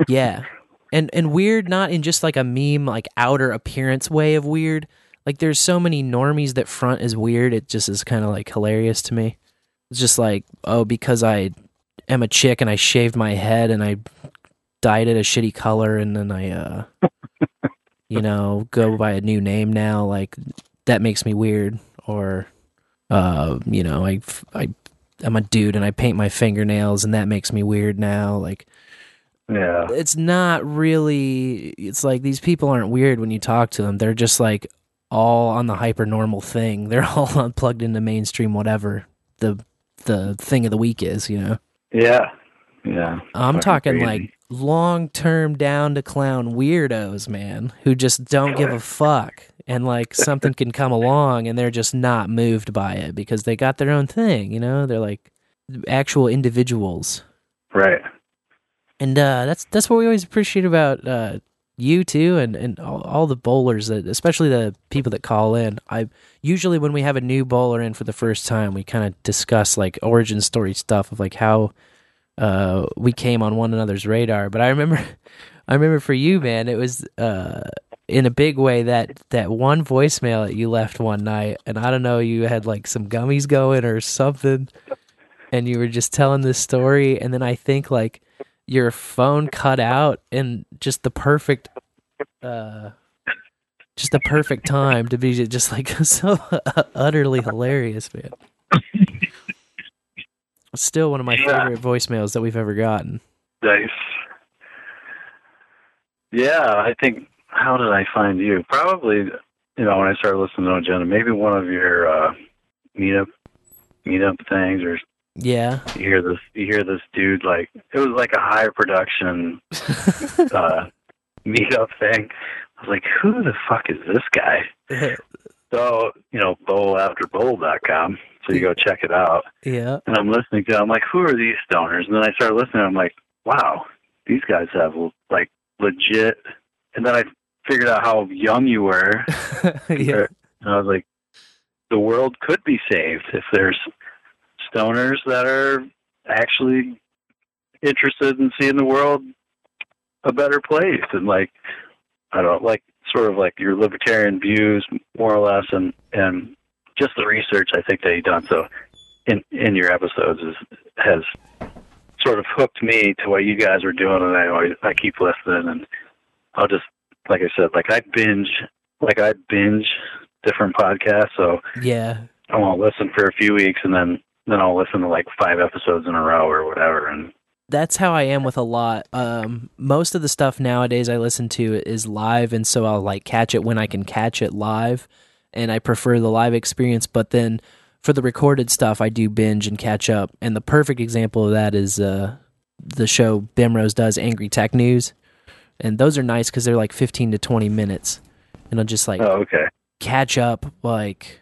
yeah. And and weird not in just like a meme like outer appearance way of weird. Like there's so many normies that front as weird, it just is kind of like hilarious to me. It's just like, oh, because I am a chick and I shaved my head and I dyed it a shitty color and then I uh you know, go by a new name now, like that makes me weird or uh, you know, I I I'm a dude and I paint my fingernails and that makes me weird now, like Yeah. it's not really it's like these people aren't weird when you talk to them they're just like all on the hyper normal thing they're all unplugged into mainstream whatever the the thing of the week is you know Yeah. Yeah. i'm talking crazy. like long term down to clown weirdos man who just don't give a fuck and like something can come along and they're just not moved by it because they got their own thing you know they're like actual individuals Right. and uh, that's that's what we always appreciate about uh, you too, and and all, all the bowlers that, especially the people that call in. I usually when we have a new bowler in for the first time, we kind of discuss like origin story stuff of like how uh, we came on one another's radar. But I remember, I remember for you, man, it was uh, in a big way that that one voicemail that you left one night, and I don't know, you had like some gummies going or something, and you were just telling this story, and then I think like your phone cut out in just the perfect uh just the perfect time to be just like so utterly hilarious man still one of my Yeah. favorite voicemails that we've ever gotten Nice. Yeah, I think. How did I find you? Probably, you know, when I started listening to Agenda, maybe one of your uh, meetup meetup things, or yeah you hear this, you hear this dude like it was like a high production uh, meetup thing. I was like, who the fuck is this guy? So, you know, bowlafterbowl.com. So you go check it out. yeah And I'm listening to it. I'm like, who are these stoners? And then I started listening. I'm like, wow, these guys have like legit. And then I figured out how young you were. yeah And I was like, the world could be saved if there's stoners that are actually interested in seeing the world a better place. And like, I don't know, like sort of like your libertarian views, more or less, and and just the research I think that you've done. So in in your episodes is has sort of hooked me to what you guys are doing, and I always I keep listening, and I'll just like I said, like I binge, like I binge different podcasts, so yeah I won't listen for a few weeks, and then then I'll listen to like five episodes in a row or whatever, and that's how I am with a lot. Um, most of the stuff nowadays I listen to is live, and so I'll like catch it when I can catch it live, and I prefer the live experience. But then for the recorded stuff, I do binge and catch up. And the perfect example of that is uh, the show Bimrose does, Angry Tech News, and those are nice because they're like fifteen to twenty minutes, and I'll just like Oh, okay. catch up like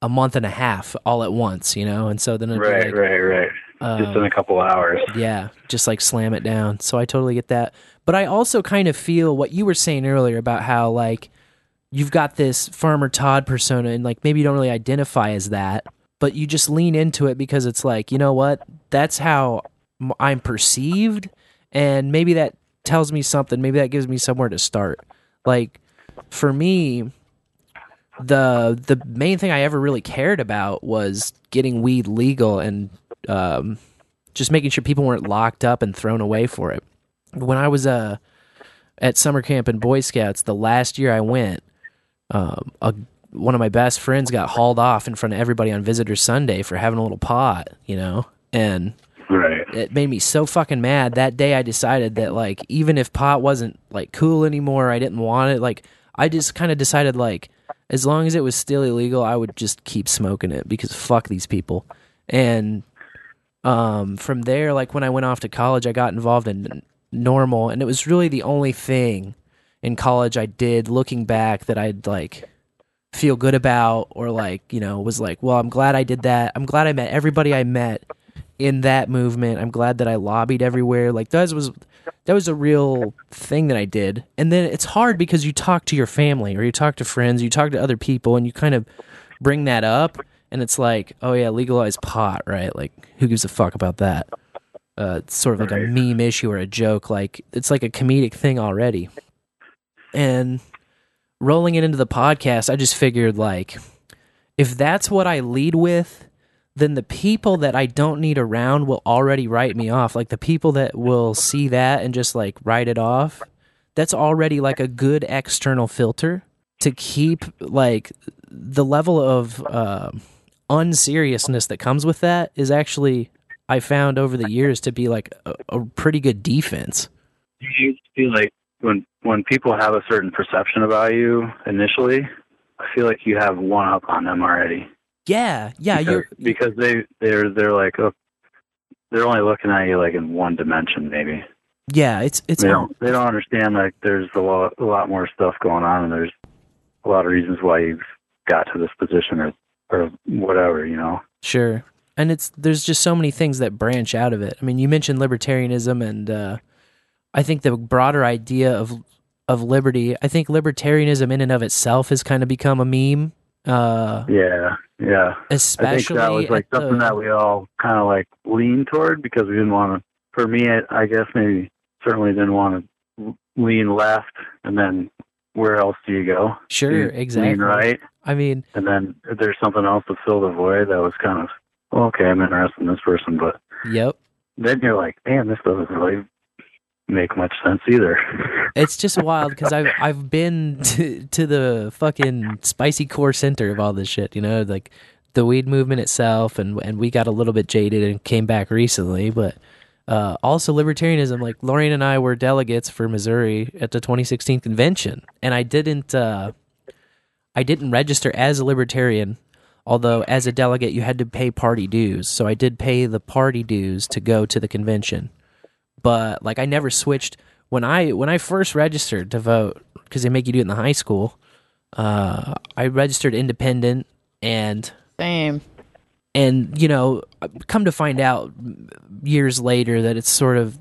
a month and a half all at once, you know. And so then Right, like, right, right. Just in um, a couple hours. yeah, just like slam it down. So I totally get that. But I also kind of feel what you were saying earlier about how like you've got this Farmer Todd persona and like maybe you don't really identify as that, but you just lean into it because it's like, you know what? That's how I'm perceived and maybe that tells me something. Maybe that gives me somewhere to start. Like for me, the the main thing I ever really cared about was getting weed legal and um, just making sure people weren't locked up and thrown away for it. When I was uh, at summer camp in Boy Scouts, the last year I went, um, a, one of my best friends got hauled off in front of everybody on Visitor Sunday for having a little pot, you know, and Right. it made me so fucking mad. That day i decided that like even if pot wasn't like cool anymore i didn't want it like i just kind of decided like as long as it was still illegal i would just keep smoking it because fuck these people. And um from there like when i went off to college i got involved in NORML and it was really the only thing in college i did looking back that i'd like feel good about or like you know was like well i'm glad i did that i'm glad i met everybody i met in that movement. I'm glad that I lobbied everywhere. Like that was that was a real thing that I did. And then it's hard because you talk to your family or you talk to friends, you talk to other people and you kind of bring that up and it's like, "Oh yeah, legalize pot, right? Like who gives a fuck about that?" Uh, it's sort of like a meme issue or a joke like it's like a comedic thing already. And rolling it into the podcast, I just figured like if that's what I lead with, then the people that I don't need around will already write me off. Like the people that will see that and just like write it off, that's already like a good external filter to keep like the level of uh, unseriousness that comes with that is actually I found over the years to be like a, a pretty good defense. Do you feel like when when people have a certain perception about you initially, I feel like you have one up on them already. Yeah, yeah, because, you're because they they're they're like oh, they're only looking at you like in one dimension maybe. yeah, it's it's They don't they don't understand like there's a lot a lot more stuff going on and there's a lot of reasons why you've got to this position or or whatever you know. Sure. And it's there's just so many things that branch out of it. I mean, you mentioned libertarianism and uh I think the broader idea of of liberty, I think libertarianism in and of itself has kind of become a meme. Uh Yeah, yeah. especially I think that was like at the- something that we all kind of like leaned toward because we didn't want to. For me, I, I guess maybe certainly didn't want to lean left, and then where else do you go? Sure, You exactly. Lean right, I mean, and then there's something else to fill the void. That was kind of well, okay. I'm interested in this person, but yep. then you're like, damn, this doesn't really make much sense either. It's just wild because I've I've been to, to the fucking spicy core center of all this shit, you know, like the weed movement itself, and and we got a little bit jaded and came back recently, but uh, also libertarianism. Like Lorraine and I were delegates for Missouri at the 2016 convention, and I didn't uh, I didn't register as a libertarian. Although as a delegate you had to pay party dues, so I did pay the party dues to go to the convention but like I never switched when I when I first registered to vote because they make you do it in the high school. Uh, I registered independent and Same. and you know come to find out years later that it's sort of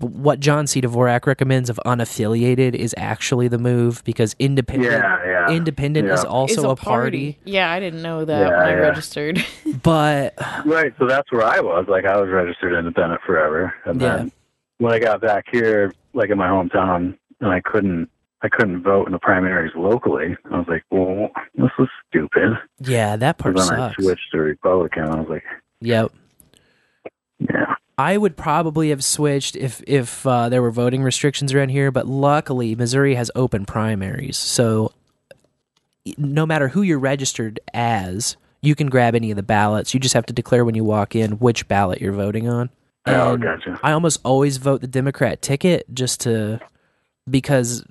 what John C. Dvorak recommends of unaffiliated is actually the move because independent Yeah, yeah. independent is also Is a party. Yeah, I didn't know that Yeah, when I registered. but Right. So that's where I was. Like I was registered independent forever, and Yeah. then when I got back here, like in my hometown, and I couldn't, I couldn't vote in the primaries locally. I was like, well, this is stupid. yeah, that part then sucks. I switched to Republican. I was like, Yep. yeah, I would probably have switched if if uh, there were voting restrictions around here, but luckily Missouri has open primaries, so no matter who you're registered as, you can grab any of the ballots. You just have to declare when you walk in which ballot you're voting on, Oh, gotcha. I almost always vote the Democrat ticket just to because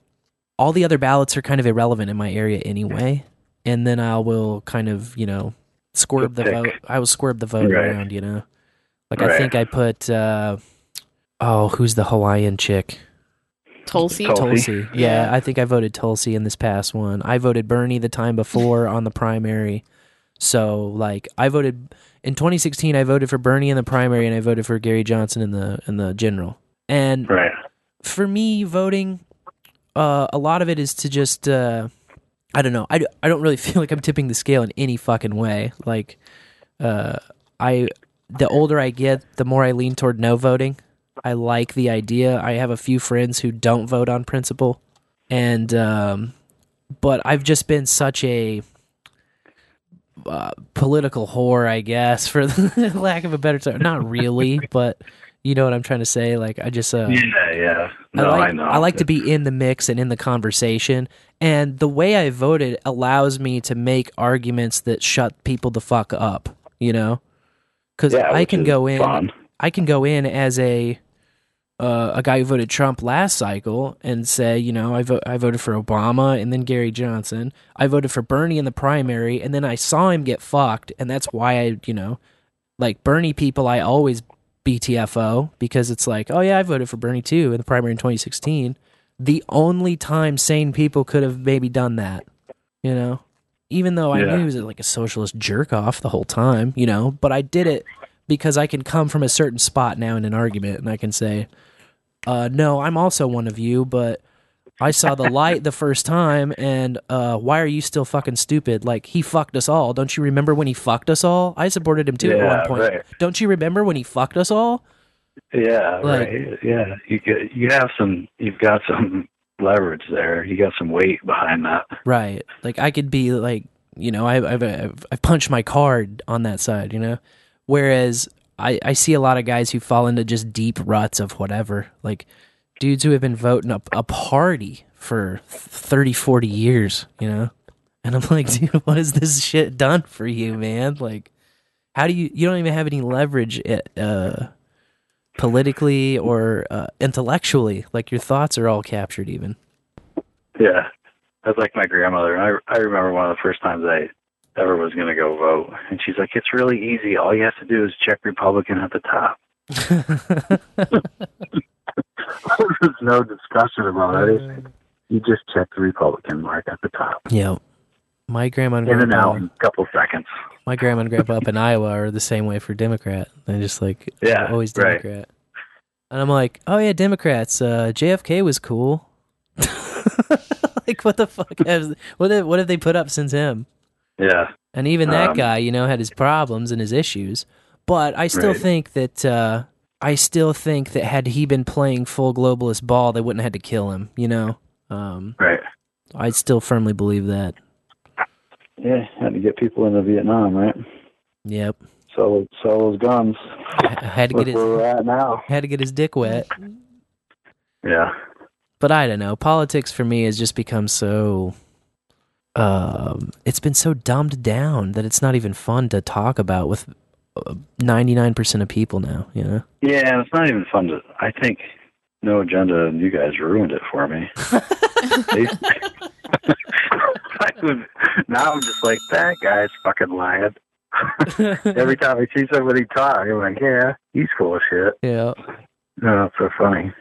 all the other ballots are kind of irrelevant in my area anyway. And then I will kind of, you know, squirb the pick. vote. I will squirb the vote Right. around, you know. Like I think I put uh oh, who's the Hawaiian chick? Tulsi. Tulsi. Tulsi. Yeah, Yeah. I think I voted Tulsi in this past one. I voted Bernie the time before on the primary. So like I voted in 2016 I voted for Bernie in the primary and I voted for Gary Johnson in the in the general. And Right. for me voting uh a lot of it is to just uh I don't know. I, I don't really feel like I'm tipping the scale in any fucking way. Like uh I the older I get, the more I lean toward no voting. I like the idea. I have a few friends who don't vote on principle, and um, but I've just been such a uh, political whore, I guess, for the lack of a better term. Not really, but you know what I'm trying to say. Like I just uh, Yeah, yeah. No, I like, know. I like to be in the mix and in the conversation. And the way I voted allows me to make arguments that shut people the fuck up, you know? Because Yeah, I can go in, fun. I can go in as a uh, a guy who voted Trump last cycle and say, you know, I vo- I voted for Obama and then Gary Johnson. I voted for Bernie in the primary and then I saw him get fucked, and that's why I, you know, like Bernie people, I always BTFO because it's like, oh yeah, I voted for Bernie too in the primary in 2016. The only time sane people could have maybe done that, you know, even though I Yeah. knew he was like a socialist jerk off the whole time, you know, but I did it because I can come from a certain spot now in an argument and I can say, uh, no, I'm also one of you, but I saw the light the first time, and uh, why are you still fucking stupid? Like he fucked us all. Don't you remember when he fucked us all? I supported him too at one point. right. Don't you remember when he fucked us all? Yeah, Like- right. Yeah, you get, you have some. You've got some leverage there. You got some weight behind that. Right. Like I could be like, you know, I, I've, I've I've punched my card on that side, you know. Whereas I I see a lot of guys who fall into just deep ruts of whatever, like dudes who have been voting up a party for 30, 40 years, you know. And I'm like, dude, what has this shit done for you, man? Like, how do you you don't even have any leverage uh, politically or uh, intellectually? Like your thoughts are all captured, even. Yeah, that's like my grandmother. I I remember one of the first times I ever was going to go vote, and she's like, "It's really easy. All you have to do is check Republican at the top." There's no discussion about anything. You just check the Republican mark at the top. Yeah. My grandma and In and grandpa, out in a couple seconds. my grandma and grandpa up in Iowa are the same way for Democrat. They're just like Yeah, always right. Democrat. And I'm like, oh yeah, Democrats. Uh, JFK was cool. like what the fuck? Has, what have, what have they put up since him? Yeah, And even that Um, guy, you know, had his problems and his issues. But I still Right. think that uh, I still think that had he been playing full globalist ball, they wouldn't have had to kill him. You know, um, right. I still firmly believe that. Yeah, had to get people into Vietnam, right? Yep, Sell sell those guns. I had to Look get where we're at now. had to get his dick wet. Yeah, but I don't know. Politics for me has just become so. Um, it's been so dumbed down that it's not even fun to talk about with ninety nine percent of people now. You know. yeah. It's not even fun to. I think no agenda. and You guys ruined it for me. I would, now I'm just like that guy's fucking lying. Every time I see somebody talk, I'm like, yeah, he's full of shit. yeah. No, it's so funny.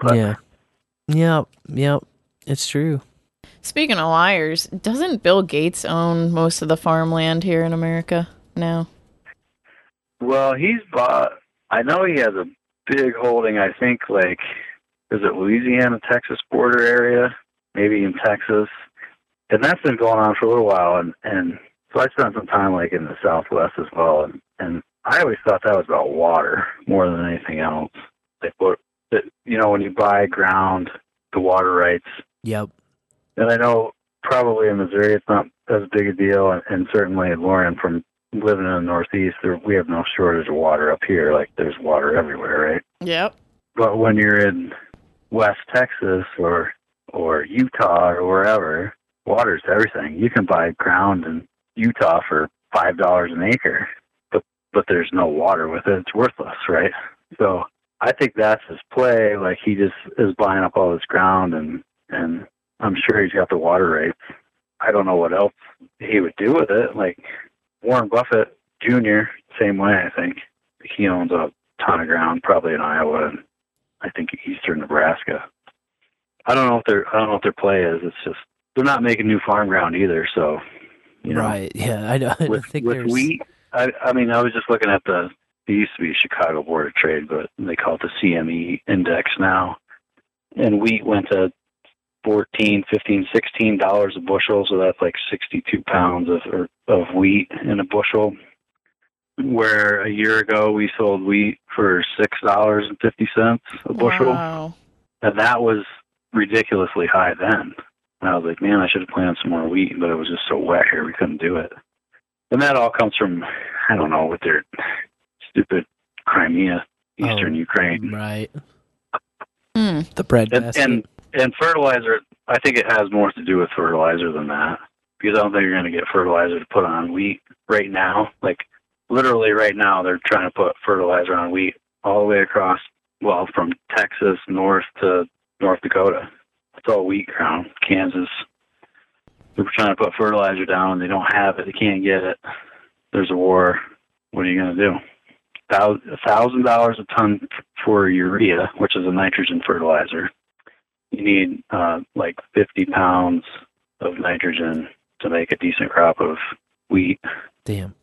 But Yeah. Yep. Yep. It's true. Speaking of liars, doesn't Bill Gates own most of the farmland here in America now? Well, he's bought. I know he has a big holding. I think like is it Louisiana Texas border area, maybe in Texas, and that's been going on for a little while. And and so I spent some time like in the Southwest as well, and and I always thought that was about water more than anything else. Like what that you know when you buy ground, the water rights, Yep. And I know probably in Missouri it's not as big a deal, and, and certainly in Lauren from living in the Northeast, there, we have no shortage of water up here. Like there's water everywhere, right? Yep. But when you're in West Texas or or Utah or wherever, water's everything. You can buy ground in Utah for five dollars an acre, but but there's no water with it. It's worthless, right? So I think that's his play. Like he just is buying up all this ground, and and I'm sure he's got the water rights. I don't know what else he would do with it. Like Warren Buffett Jr. Same way, I think. He owns a ton of ground, probably in Iowa and I think eastern Nebraska. I don't know what their I don't know what their play is. It's just they're not making new farm ground either. So you know, right? Yeah, I, don't- I with, think with there's wheat. I, I mean, I was just looking at the. It used to be Chicago Board of Trade, but they call it the CME index now. And wheat went to fourteen, fifteen, sixteen dollars a bushel, so that's like sixty-two pounds of or, of wheat in a bushel. Where a year ago we sold wheat for six dollars and fifty cents a bushel, Wow. and that was ridiculously high then. And I was like, man, I should have planted some more wheat, but it was just so wet here we couldn't do it. And that all comes from I don't know with their stupid Crimea, Eastern Oh, Ukraine, right. Hmm. The bread and, basket. and and fertilizer. I think it has more to do with fertilizer than that because I don't think you're going to get fertilizer to put on wheat right now. Like literally right now, they're trying to put fertilizer on wheat all the way across. Well, from Texas north to North Dakota. It's all wheat ground. Kansas. They're trying to put fertilizer down and they don't have it. They can't get it. There's a war. What are you going to do? Thousand dollars a ton for urea, which is a nitrogen fertilizer. You need uh, like 50 pounds of nitrogen to make a decent crop of wheat. Damn.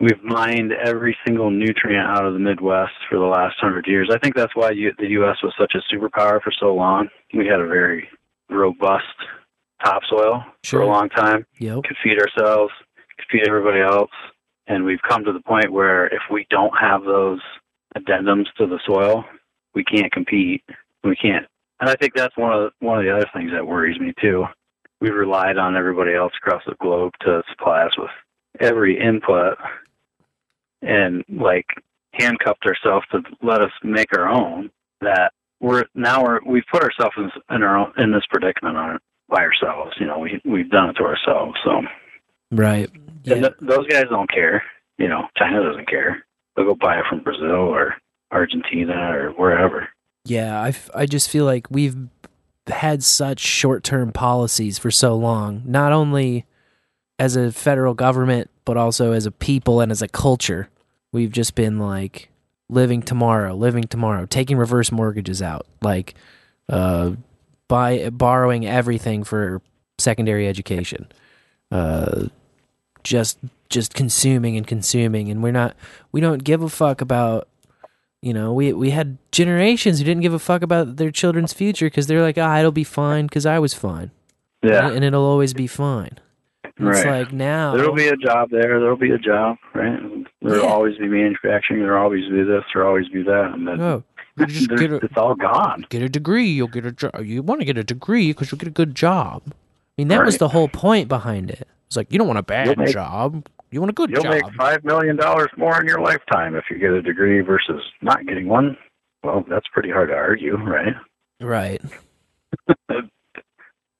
We've mined every single nutrient out of the Midwest for the last hundred years. I think that's why you, the U.S. was such a superpower for so long. We had a very robust topsoil Sure. for a long time. Yep. Could feed ourselves, could feed everybody else, and we've come to the point where if we don't have those addendums to the soil, we can't compete. We can't. And I think that's one of the, one of the other things that worries me too. We've relied on everybody else across the globe to supply us with every input, and like handcuffed ourselves to let us make our own. That we're now we're we've put ourselves in, in our own in this predicament on by ourselves. You know, we we've done it to ourselves. So Right. and Yeah. th- those guys don't care. You know, China doesn't care. They'll go buy it from Brazil or Argentina or wherever. Yeah, I, just feel like we've had such short term policies for so long, not only as a federal government, but also as a people and as a culture. We've just been like living tomorrow, living tomorrow, taking reverse mortgages out, like uh, buy, borrowing everything for secondary education, uh, just just consuming and consuming, and we're not we don't give a fuck about you know, we we had generations who didn't give a fuck about their children's future because they're like, ah, it'll be fine because I was fine, Yeah, and, and it'll always be fine. And It's Right. like now, there'll be a job there. There'll be a job, right? There'll Yeah. always be manufacturing. There'll always be this. There'll always be that. And then oh, you just get a, it's all gone. get a degree, you'll get a job. You want to get a degree because you'll get a good job. I mean, that was the whole point behind it. It's like you don't want a bad make- job, you want a good job. You'll make five million dollars more in your lifetime if you get a degree versus not getting one. Well, that's pretty hard to argue, right? Right.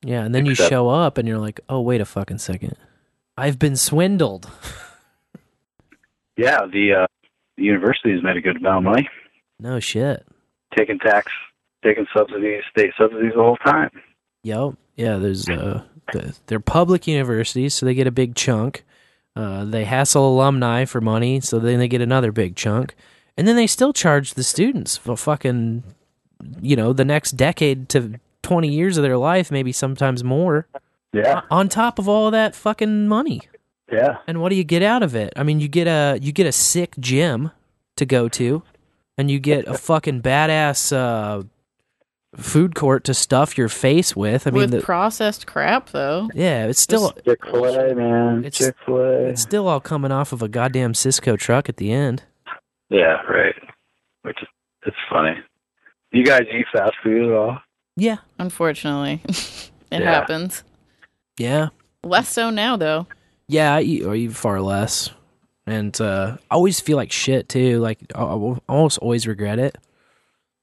yeah, and then you show up and you're like, oh, wait a fucking second. I've been swindled. Yeah, the uh, the university has made a good amount of money, No shit. taking tax, taking subsidies, state subsidies the whole time. Yep. Yeah, there's uh the, they're public universities, so they get a big chunk. Uh, they hassle alumni for money, so then they get another big chunk. And then they still charge the students for fucking you know, the next decade to 20 years of their life, maybe sometimes more, Yeah, on top of all that fucking money. yeah. And what do you get out of it? I mean, you get a you get a sick gym to go to, and you get a fucking badass uh, food court to stuff your face with. I mean, With the, processed crap, though. yeah, it's still Chick Fil A, man. It's- Chick Fil A. it's still all coming off of a goddamn Sysco truck at the end. Yeah, right. Which is it's funny. You guys eat fast food at all? Yeah, Unfortunately, it Yeah. happens. yeah, Less so now, though. yeah. I eat or eat far less, and uh, I always feel like shit too. Like I I almost always regret it.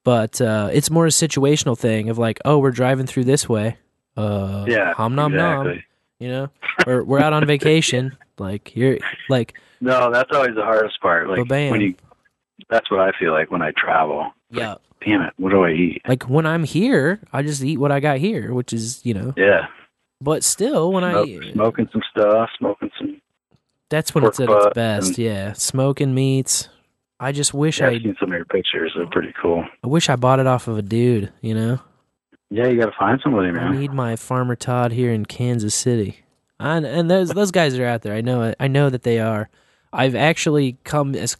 But uh, it's more a situational thing of like, oh, we're driving through this way. Uh, Yeah, hom nom nom. you know or we're out on vacation like you're like No, that's always the hardest part. Like Ba-bam. when you that's what I feel like when I travel. Yeah. Damn it, what do I eat? Like when I'm here, I just eat what I got here, which is you know. Yeah, But still, when smoke, I smoking some stuff, smoking some. that's when it's at its best. and- Yeah, smoking meats. I just wish Yeah, I I've seen some of your pictures. They're pretty cool. I wish I bought it off of a dude. You know. Yeah, you got to find somebody, man. I need my farmer Todd here in Kansas City, and and those those guys are out there. I know it. I know that they are. I've actually come as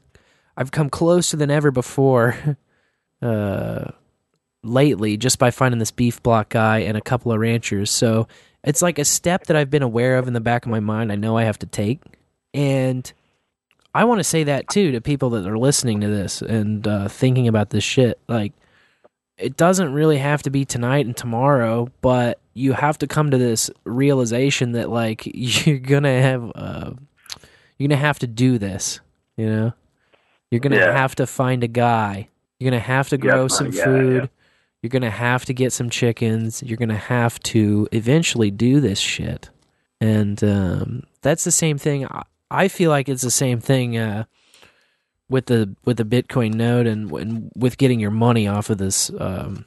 I've come closer than ever before. Uh, lately, just by finding this beef block guy and a couple of ranchers. So it's like a step that I've been aware of in the back of my mind. I know I have to take, and I want to say that too to people that are listening to this and uh, thinking about this shit. Like it doesn't really have to be tonight and tomorrow, but you have to come to this realization that like you're gonna have uh, you're gonna have to do this. You know, you're gonna Yeah. have to find a guy. You're gonna have to grow Yeah, some food. You're gonna have to get some chickens. You're gonna have to eventually do this shit, and um, that's the same thing. I, I feel like it's the same thing. Uh, with the with the Bitcoin node and, and with getting your money off of this um,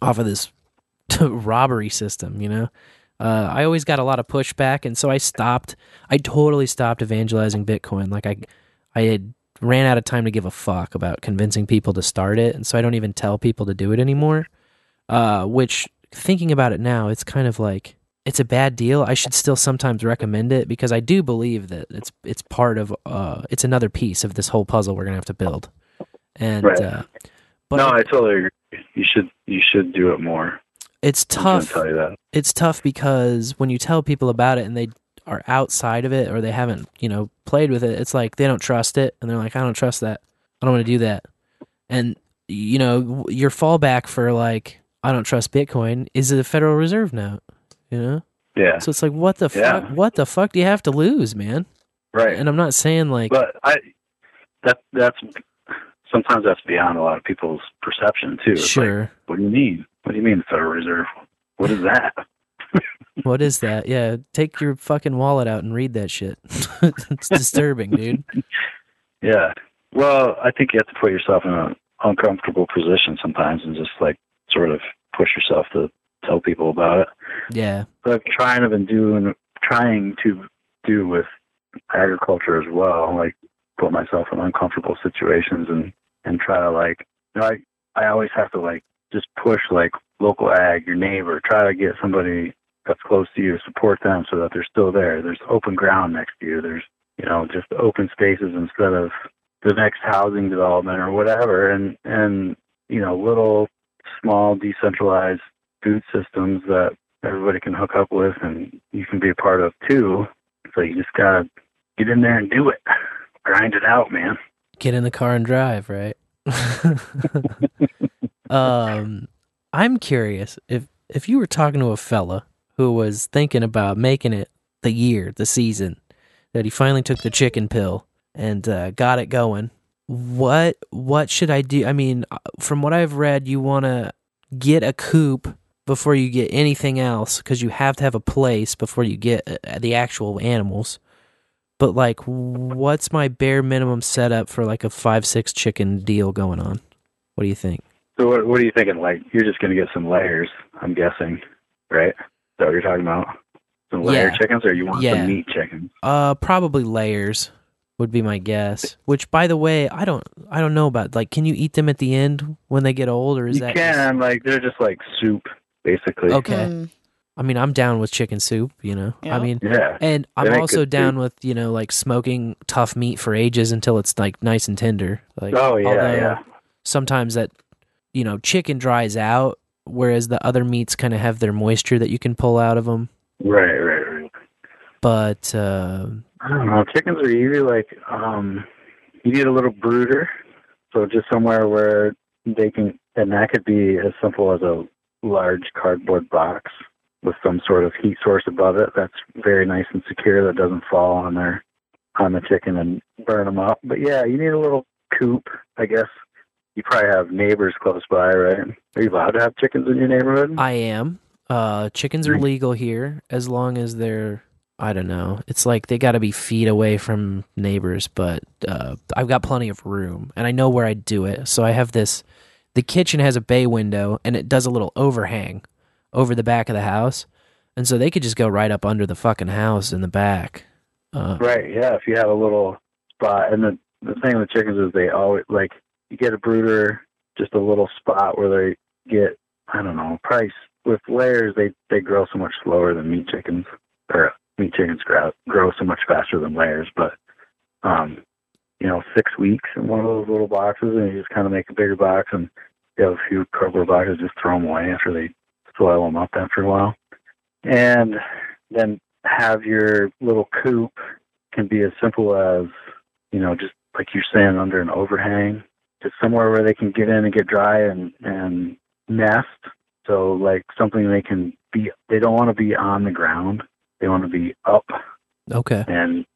off of this robbery system, you know. Uh, I always got a lot of pushback, and so I stopped. I totally stopped evangelizing Bitcoin. Like I, I had ran out of time to give a fuck about convincing people to start it, and so I don't even tell people to do it anymore. Uh, which, thinking about it now, it's kind of like it's a bad deal. I should still sometimes recommend it because I do believe that it's it's part of uh it's another piece of this whole puzzle we're gonna have to build. And Right. uh, but no, I totally agree. You should you should do it more. it's tough. tell you that. It's tough because when you tell people about it and they are outside of it or they haven't you know played with it, it's like they don't trust it and they're like I don't trust that. I don't want to do that. And you know your fallback for like I don't trust Bitcoin is a Federal Reserve note. You know. Yeah, So it's like, what the Yeah. fuck? What the fuck do you have to lose, man? right. And I'm not saying like, But I that that's sometimes that's beyond a lot of people's perception too. It's like, sure. what do you mean? What do you mean Federal Reserve? What is that? what is that? Yeah, take your fucking wallet out and read that shit. it's disturbing, dude. Yeah. Well, I think you have to put yourself in an uncomfortable position sometimes and just like sort of push yourself to tell people about it. Yeah, But I've trying to been doing trying to do with agriculture as well, like put myself in uncomfortable situations and and try to like you know, I I always have to like just push like local ag, your neighbor, try to get somebody that's close to you, support them so that they're still there. There's open ground next to you. There's you know, just open spaces instead of the next housing development or whatever and and you know, little small decentralized food systems that everybody can hook up with and you can be a part of too. So you just gotta get in there and do it. Grind it out, man. get in the car and drive, right? um, I'm curious if if you were talking to a fella who was thinking about making it the year, the season that he finally took the chicken pill and uh, got it going. What what should I do? I mean, uh, from what I've read, you want to get a coop before you get anything else because you have to have a place before you get uh, the actual animals. But like, what's my bare minimum setup for like a five six chicken deal going on? What do you think? So what what are you thinking? Like you're just gonna get some layers, I'm guessing, right? Is that what you're talking about? Some layer Yeah. chickens or you want Yeah. some meat chickens? Uh, probably layers would be my guess. Which, by the way, I don't I don't know about. Like, can you eat them at the end when they get old, or is You that? can, like they're just like soup, basically. Okay. Mm, I mean, I'm down with chicken soup. You know, Yeah. I mean, Yeah. and I'm They also down soup. with you know like smoking tough meat for ages until it's like nice and tender. Like, Oh yeah, although yeah. Sometimes that you know chicken dries out, whereas the other meats kind of have their moisture that you can pull out of them. Right, right, right. But uh, I don't know. Chickens are usually like um you need a little brooder. So just somewhere where they can and that could be as simple as a large cardboard box with some sort of heat source above it that's very nice and secure that doesn't fall on their on the chicken and burn them up. But yeah, you need a little coop, I guess. You probably have neighbors close by, right? Are you allowed to have chickens in your neighborhood? I am. Uh, chickens are legal here as long as they're I don't know. It's like they got to be feet away from neighbors, but uh, I've got plenty of room, and I know where I do it. So I have this. The kitchen has a bay window, and it does a little overhang over the back of the house, and so they could just go right up under the fucking house in the back. Uh, Right, yeah. If you have a little spot, and the the thing with chickens is they always like you get a brooder, just a little spot where they get I don't know price with layers. They they grow so much slower than meat chickens, or meat chickens grow grow so much faster than layers. But um, you know, six weeks in one of those little boxes, and you just kind of make a bigger box, and you have a few cardboard boxes, just throw them away after they soil them up after a while, and then have your little coop can be as simple as you know just like you're saying under an overhang just somewhere where they can get in and get dry and and nest so like something they can be they don't want to be on the ground they want to be up okay. and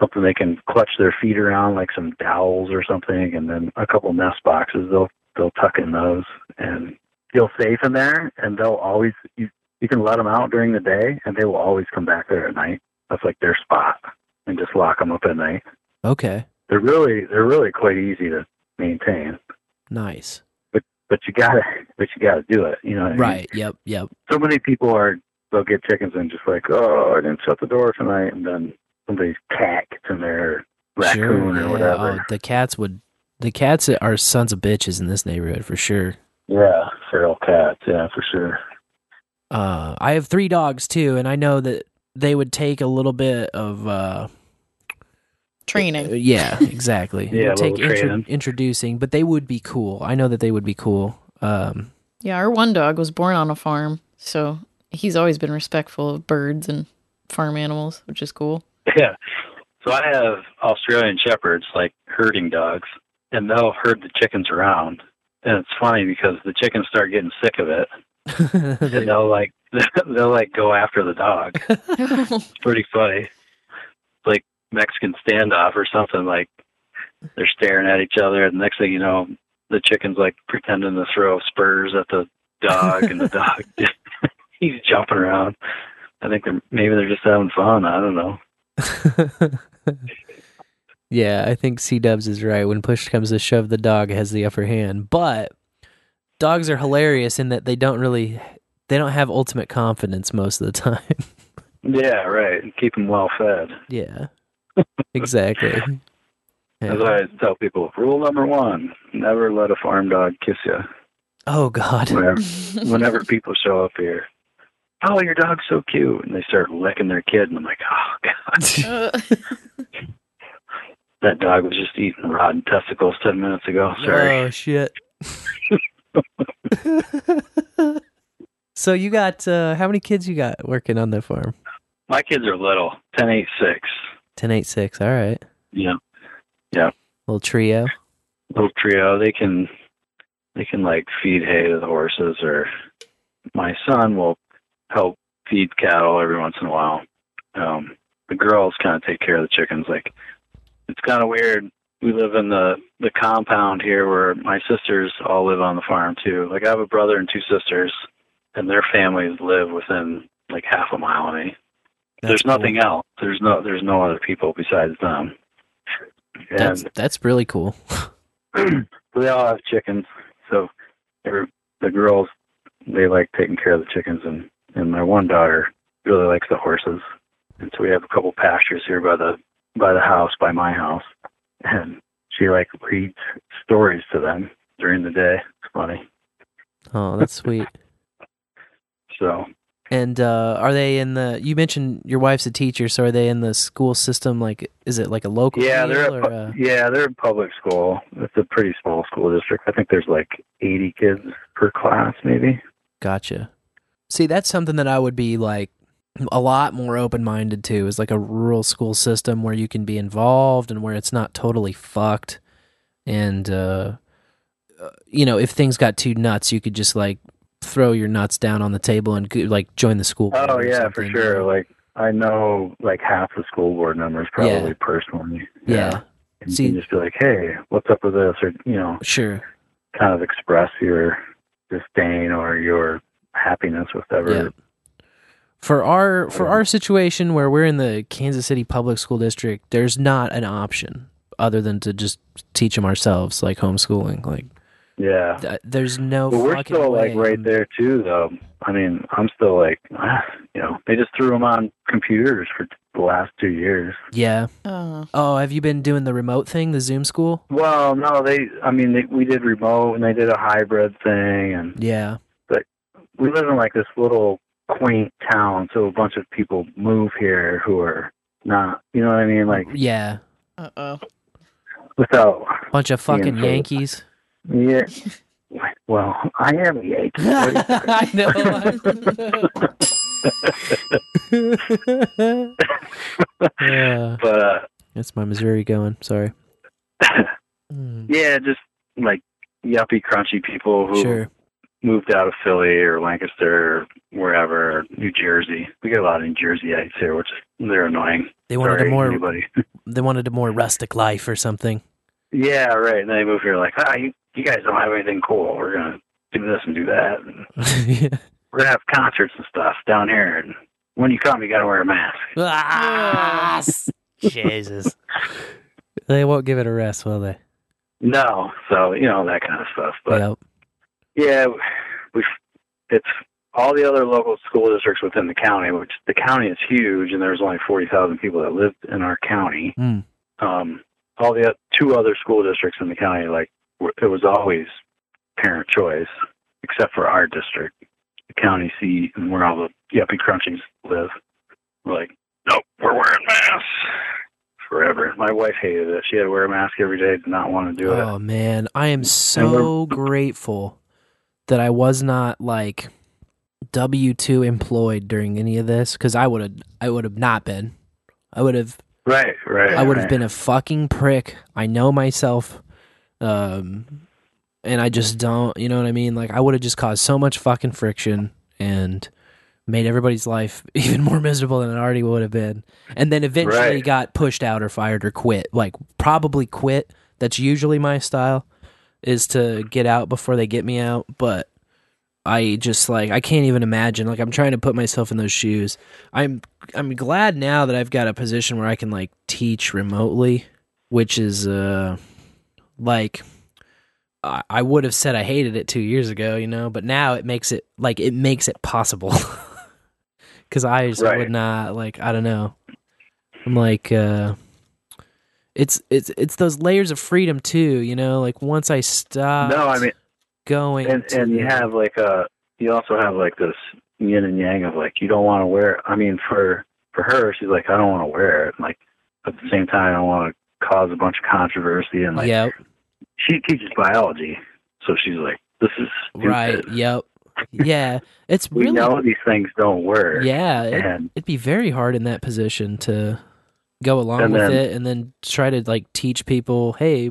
something they can clutch their feet around like some dowels or something and then a couple nest boxes they'll they'll tuck in those and feel safe in there and they'll always you you can let them out during the day and they will always come back there at night that's like their spot and just lock them up at night Okay. they're really they're really quite easy to maintain Nice. but but you gotta but you gotta do it you know what I mean? Right. Yep. Yep. so many people are they'll get chickens and just like oh i didn't shut the door tonight and then somebody's cat gets in there raccoon sure. or whatever Oh, the cats would. The cats are sons of bitches in this neighborhood for sure. yeah feral cats yeah for sure Uh, I have three dogs too, and I know that they would take a little bit of uh, Training. yeah, exactly. Yeah, a take little training. introducing, but they would be cool. I know that they would be cool. Um, Yeah, our one dog was born on a farm, so he's always been respectful of birds and farm animals, which is cool. yeah so i have australian shepherds like herding dogs and they'll herd the chickens around and it's funny because the chickens start getting sick of it and they'll like they'll like go after the dog It's pretty funny. It's like Mexican standoff or something. Like they're staring at each other, and the next thing you know, the chicken's like pretending to throw spurs at the dog, and the dog he's jumping around. I think they're maybe they're just having fun. I don't know. yeah, I think C Dubs is right. When push comes to shove, the dog has the upper hand. But dogs are hilarious in that they don't really, they don't have ultimate confidence most of the time. Yeah, right. Keep them well fed. yeah, exactly. As I always tell people, rule number one: never let a farm dog kiss you. Oh God. Whenever, whenever people show up here, oh, your dog's so cute, and they start licking their kid, and I'm like, oh god. That dog was just eating rotten testicles ten minutes ago. Sorry. Oh shit. so you got uh, how many kids you got working on the farm? My kids are little, ten, eight, six. Ten, eight, six. All right, Yeah. Yeah, little trio. little trio. They can, they can like feed hay to the horses, or my son will help feed cattle every once in a while. Um, the girls kind of take care of the chickens. Like, it's kind of weird. We live in the the compound here where my sisters all live on the farm too. Like, I have a brother and two sisters, and their families live within like half a mile of me. That's there's cool. nothing else. There's no there's no other people besides them. That's And that's really cool. they all have chickens. So the girls they like taking care of the chickens, and and my one daughter really likes the horses. And so we have a couple pastures here by the by the house, by my house, and she like reads stories to them during the day. It's funny. Oh, that's sweet. So And uh, are they in the? You mentioned your wife's a teacher, so are they in the school system? Like, is it like a local? yeah, they're a, or, uh, yeah they're a public school. It's a pretty small school district. I think there's like 80 kids per class, maybe. Gotcha. See, that's something that I would be like a lot more open minded to is like a rural school system where you can be involved and where it's not totally fucked. And, uh, uh, you know, if things got too nuts, you could just like throw your nuts down on the table and like join the school. board Oh yeah, for sure. Like I know like half the school board members probably Yeah. personally. yeah, And See- you can just be like, hey, what's up with this? Or, you know, sure. kind of express your disdain or your happiness with whatever Yeah. For our for our situation where we're in the Kansas City Public School District, there's not an option other than to just teach them ourselves, like homeschooling. Like, Yeah. th- there's no. But we're fucking still way. like right there too, though. I mean, I'm still like, you know, they just threw them on computers for the last two years. Yeah. Oh. Oh, have you been doing the remote thing, the Zoom school? Well, no, they. I mean, they, we did remote and they did a hybrid thing, and Yeah. We live in like this little quaint town, so a bunch of people move here who are not, you know what I mean, like Yeah. Uh oh. without. Bunch of fucking Yeah, so- Yankees. Yeah. Well, I am a Yankee. I know. yeah. but uh, That's my Missouri going. Sorry. Mm, yeah, just like yuppie, crunchy people who Sure. Moved out of Philly or Lancaster or wherever, or New Jersey. We get a lot of New Jerseyites here, which they're annoying. They wanted Sorry, a more anybody. they wanted a more rustic life or something. yeah, right. And they move here like, ah, you, you guys don't have anything cool. We're gonna do this and do that. And yeah. we're gonna have concerts and stuff down here. And when you come, you gotta wear a mask. Ah, Jesus. They won't give it a rest, will they? No, so you know that kind of stuff. But Yep. Yeah, we it's all the other local school districts within the county, which the county is huge, and there's only forty thousand people that live in our county. Mm. Um, all the two other school districts in the county, like it was always parent choice, except for our district, the county seat, and where all the yuppie crunchies live. We're like, nope, we're wearing masks forever. My wife hated it. She had to wear a mask every day. Did not want to do it. Oh man, I am so grateful that I was not like W two employed during any of this because I would have I would have not been. I would have Right, right. I would have right. been a fucking prick. I know myself. Um and I just don't, you know what I mean? Like I would have just caused so much fucking friction and made everybody's life even more miserable than it already would have been. And then eventually Right. got pushed out or fired or quit. Like probably quit. That's usually my style is to get out before they get me out, but I just like I can't even imagine. Like I'm trying to put myself in those shoes. I'm I'm glad now that I've got a position where I can like teach remotely, which is uh like I, I would have said I hated it two years ago, you know, but now it makes it like it makes it possible. Cause I just Right. would not like I don't know. I'm like uh it's it's it's those layers of freedom too, you know, like once I stop no, I mean, going and to and you have like a, you also have like this yin and yang of like you don't want to wear. I mean, for for her, she's like, I don't want to wear it. Like at the same time, I don't want to cause a bunch of controversy. And like, Yep. she teaches biology, so she's like, this is stupid. Right. Yep. Yeah. It's We really know these things don't work. yeah. It, and it'd be very hard in that position to go along And with then- it and then try to like teach people, hey,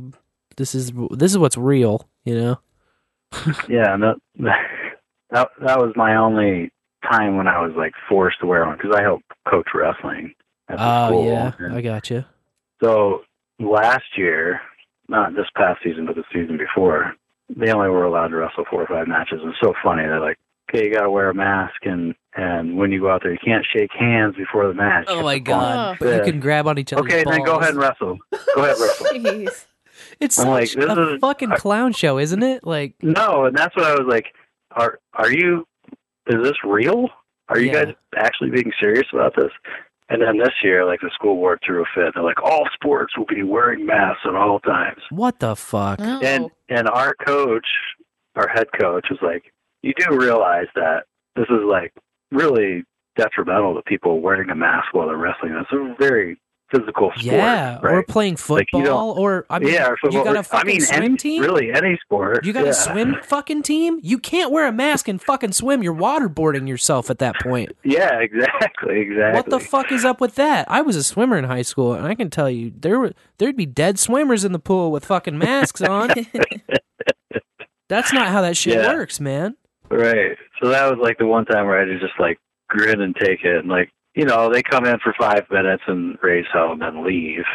this is this is what's real, you know? yeah, and that that that was my only time when I was like forced to wear one because I helped coach wrestling at the Oh school. yeah, and- I got you. So last year, not this past season, but the season before, they only were allowed to wrestle four or five matches. It's so funny. They're like, okay, you got to wear a mask, and and when you go out there, you can't shake hands before the match. Oh my have to bump. god! But you can grab on each other. Okay, then go ahead and wrestle. Go ahead, wrestle. Jeez. It's I'm such like, this a is- fucking clown show, isn't it? Like, No, and that's what I was like. Are are you? Is this real? Are you Yeah. guys actually being serious about this? And then this year, like the school board threw a fit. They're like, all sports will be wearing masks at all times. what the fuck? No. And and our coach, our head coach, was like, you do realize that this is like really detrimental to people wearing a mask while they're wrestling. It's a very physical sport, yeah, right? or playing Like, football, or I mean, yeah, or football. you got a fucking mean, swim any, team. really any sport. You got yeah. a swim fucking team? You can't wear a mask and fucking swim. You're waterboarding yourself at that point. Yeah, exactly, exactly. What the fuck is up with that? I was a swimmer in high school, and I can tell you there were there'd be dead swimmers in the pool with fucking masks on. That's not how that shit Yeah. works, man. Right. So that was like the one time where I had to just like grin and take it. And like, you know, they come in for five minutes and raise hell and then leave.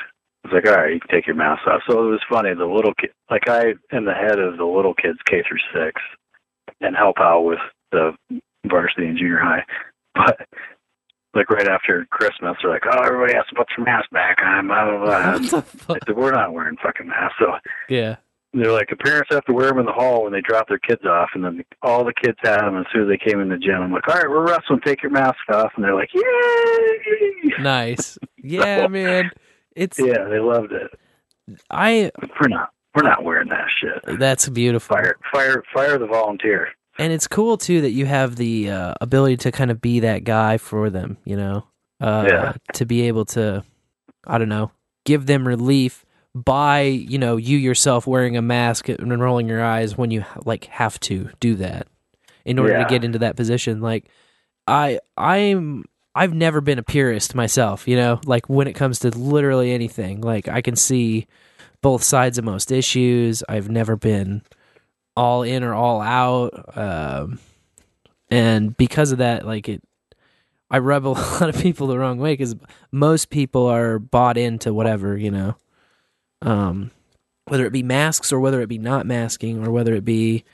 It's like, all right, you can take your mask off. So it was funny. The little kid, like I am the head of the little kids K through six and help out with the varsity and junior high. But like right after Christmas, they're like, "Oh, everybody has to put their mask back on." Blah blah blah. What the fuck? said, "We're not wearing fucking masks." So Yeah. They're like, the parents have to wear them in the hall when they drop their kids off, and then all the kids had them as soon as they came in the gym. I'm like, "All right, we're wrestling. Take your mask off," and they're like, "Yay!" Nice. Yeah, man. It's Yeah, they loved it. I We're not. We're not wearing that shit. that's beautiful. Fire, fire, fire the volunteer. And it's cool too that you have the uh, ability to kind of be that guy for them, you know. Uh Yeah. to be able to I don't know, give them relief by, you know, you yourself wearing a mask and rolling your eyes when you like have to do that in order to get into that position. Like I I'm I've never been a purist myself, you know, like when it comes to literally anything. Like I can see both sides of most issues. I've never been all in or all out. Um, and because of that, like it, I rub a lot of people the wrong way because most people are bought into whatever, you know, um, whether it be masks or whether it be not masking or whether it be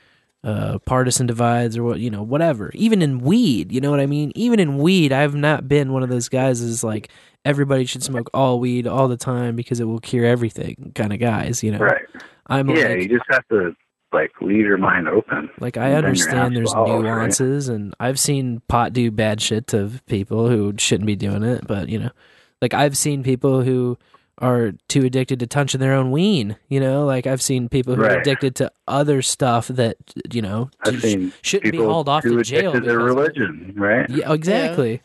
uh, partisan divides or what, you know, whatever. Even in weed, you know what I mean? Even in weed, I've not been one of those guys is like everybody should smoke all weed all the time because it will cure everything kind of guys, you know. Right. I'm Yeah, like, you just have to like leave your mind open. like I And then you're understand there's absolute, right? nuances, and I've seen pot do bad shit to people who shouldn't be doing it. But you know, like I've seen people who are too addicted to touching their own ween. You know, like I've seen people who are addicted to other stuff that you know seen shouldn't be hauled off to jail. to their religion, right? Yeah, exactly. I've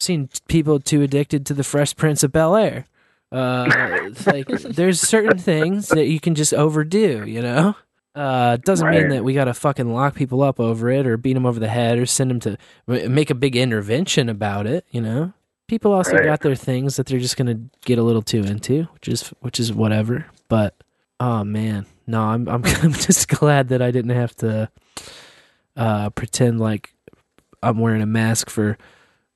seen people too addicted to the Fresh Prince of Bel Air. Uh, like there's certain things that you can just overdo, you know. Uh, doesn't mean that we gotta fucking lock people up over it or beat them over the head or send them to make a big intervention about it, you know. People also Right. got their things that they're just gonna get a little too into, which is which is whatever. But oh man, no, I'm I'm, I'm just glad that I didn't have to uh, pretend like I'm wearing a mask for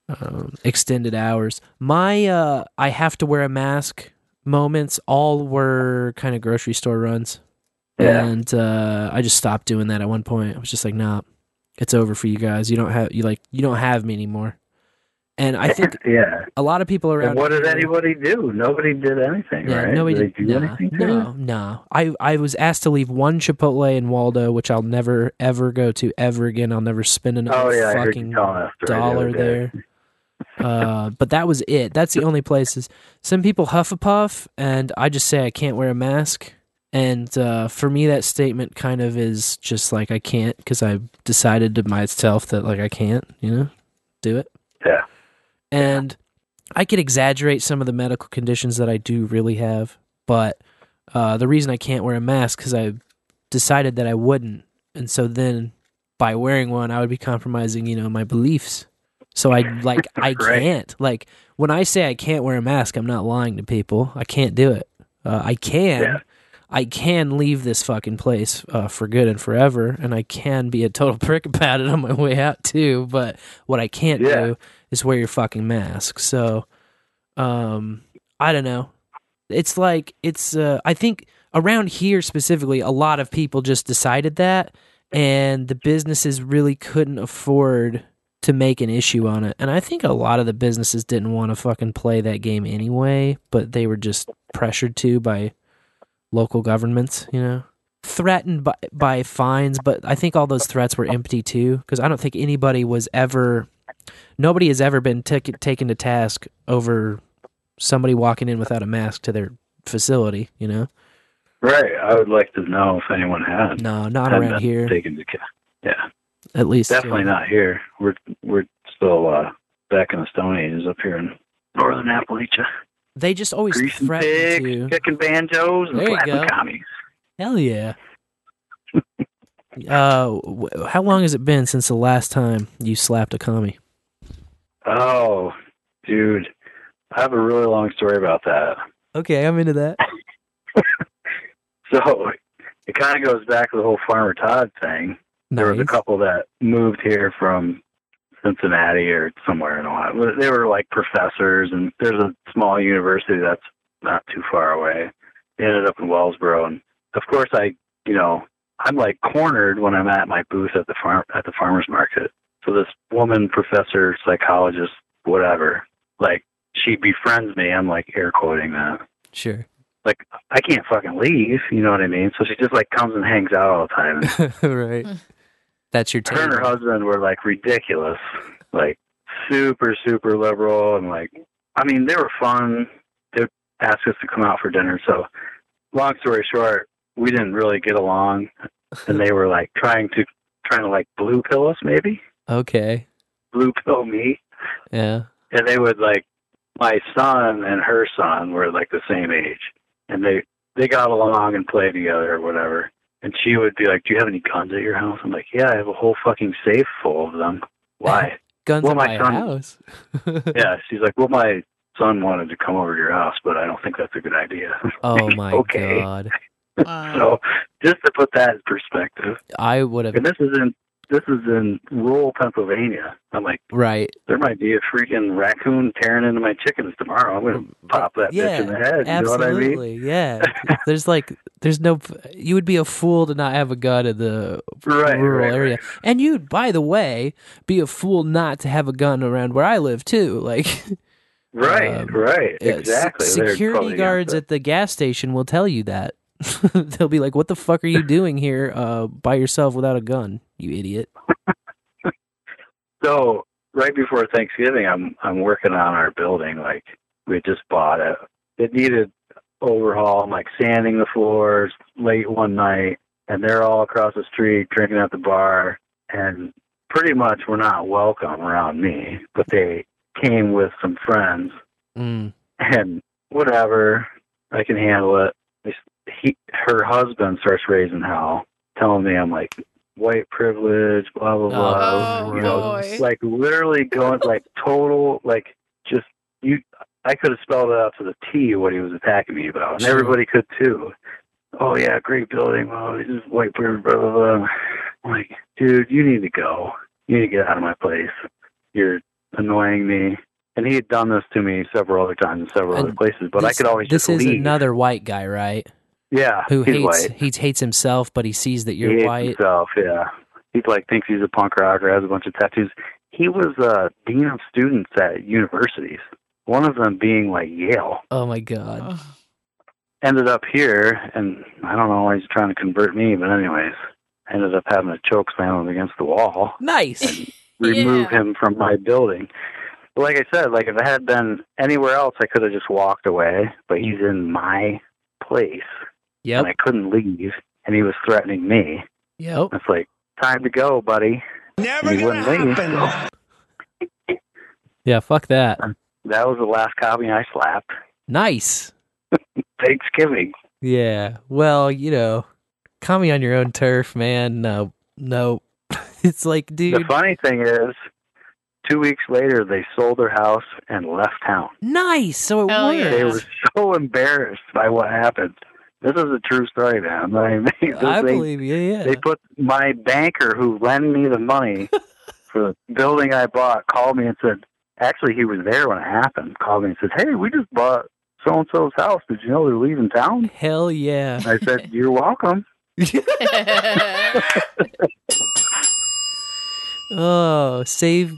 um, extended hours. My uh, I have to wear a mask moments all were kind of grocery store runs, Yeah. and uh, I just stopped doing that at one point. I was just like, nah, it's over for you guys. You don't have you like you don't have me anymore. And I think yeah. a lot of people around. And what did anybody do? Nobody did anything, yeah, right? nobody did did. nah, anything? no, no. I I was asked to leave one Chipotle in Waldo, which I'll never ever go to ever again. I'll never spend another Oh yeah, fucking you telling that story the dollar there. Uh, but that was it. That's the only places. Some people huff a puff, and I just say I can't wear a mask. And uh, for me, that statement kind of is just like I can't because I decided to myself that like I can't, you know, do it. And I could exaggerate some of the medical conditions that I do really have, but uh, the reason I can't wear a mask because I decided that I wouldn't, and so then by wearing one, I would be compromising, you know, my beliefs. So I like I can't like when I say I can't wear a mask, I'm not lying to people. I can't do it. Uh, I can. Yeah. I can leave this fucking place uh, for good and forever, and I can be a total prick about it on my way out too. But what I can't Yeah. do is wear your fucking mask. So, um, I don't know. It's like it's. Uh, I think around here specifically, a lot of people just decided that, and the businesses really couldn't afford to make an issue on it. And I think a lot of the businesses didn't want to fucking play that game anyway, but they were just pressured to by local governments, you know, threatened by by fines. But I think all those threats were empty too, because I don't think anybody was ever, nobody has ever been tic- taken to task over somebody walking in without a mask to their facility. You know, Right. I would like to know if anyone had. no, not had around here. Taken to Yeah. At least, Definitely yeah. not here. We're we're still uh, back in the Stone Ages up here in northern Appalachia. They just always Greasing threaten pigs, to. kicking banjos, and There slapping commies. Hell yeah. uh, how long has it been since the last time you slapped a commie? Oh, dude. I have a really long story about that. Okay, I'm into that. So it kind of goes back to the whole Farmer Todd thing. There was a couple that moved here from Cincinnati or somewhere in Ohio. They were like professors, and there's a small university that's not too far away. They ended up in Wellsboro, and of course, I, you know, I'm like cornered when I'm at my booth at the farm at the farmers market. So this woman, professor, psychologist, whatever. Like she befriends me. I'm like air quoting that. Sure. Like I can't fucking leave. You know what I mean? So she just like comes and hangs out all the time. Right. Hmm. That's your turn. her and her husband were like ridiculous, like super super liberal, and like I mean they were fun. They would ask us to come out for dinner. So long story short, we didn't really get along, and they were like trying to trying to like blue pill us maybe Okay. blue pill me, Yeah. and they would like my son and her son were like the same age, and they they got along and played together or whatever. And she would be like, "Do you have any guns at your house?" I'm like, "Yeah, I have a whole fucking safe full of them." Why? Guns Well, in my my son- house. yeah, she's like, "Well, my son wanted to come over to your house, but I don't think that's a good idea." Oh my Okay. god. Wow. so, just to put that in perspective, I would have and this is in this is in rural Pennsylvania. I'm like, right. there might be a freaking raccoon tearing into my chickens tomorrow. I'm gonna pop that bitch in the head. You know what I mean? Absolutely. Yeah. there's like there's no you would be a fool to not have a gun in the Right, rural right, area. And you'd by the way be a fool not to have a gun around where I live too. Like Right, Um, right, Yeah, exactly. Security guards at the gas station will tell you that. They'll be like, "What the fuck are you doing here uh, by yourself without a gun, you idiot?" So right before Thanksgiving, I'm I'm working on our building. Like we just bought it. It needed overhaul. I'm like sanding the floors late one night, and they're all across the street drinking at the bar, and pretty much were not welcome around me. But they came with some friends, Mm. and whatever, I can handle it. They- He, her husband starts raising hell, telling me I'm like white privilege, blah blah blah. Oh, oh you know, boy. like literally going like total like just you. I could have spelled it out to the T what he was attacking me about, and Sure. everybody could too. Oh yeah, great building. Well, this is white privilege, blah blah blah. I'm like, dude, you need to go. You need to get out of my place. You're annoying me. And he had done this to me several other times in several And other places, but I could always This just is leave. another white guy, right? Yeah, Who hates white. he hates himself, but he sees that you're hates white. himself. Yeah, He like thinks he's a punk rocker, has a bunch of tattoos. He was uh, dean of students at universities. One of them being like Yale. Oh my god. Ended up here, and I don't know why he's trying to convert me, but anyways, ended up having to choke slam him against the wall. Nice. remove Yeah. him from my building. But like I said, like if it had been anywhere else, I could have just walked away. But he's in my place, Yep. and I couldn't leave, and he was threatening me. Yep. It's like time to go, buddy. Never gonna wouldn't leave. happen. Yeah, fuck that. That was the last copy I slapped. Nice. Thanksgiving. Yeah. Well, you know, call me on your own turf, man. No. No. It's like, dude. The funny thing is, two weeks later, they sold their house and left town. nice. So it Hell worked. yeah. They were so embarrassed by what happened. This is a true story, man. I this I thing- believe you, yeah. They put my banker who lent me the money for the building I bought called me and said, actually, he was there when it happened. Called me and said, hey, we just bought so and so's house. Did you know they're leaving town? Hell yeah. I said, you're welcome. oh, save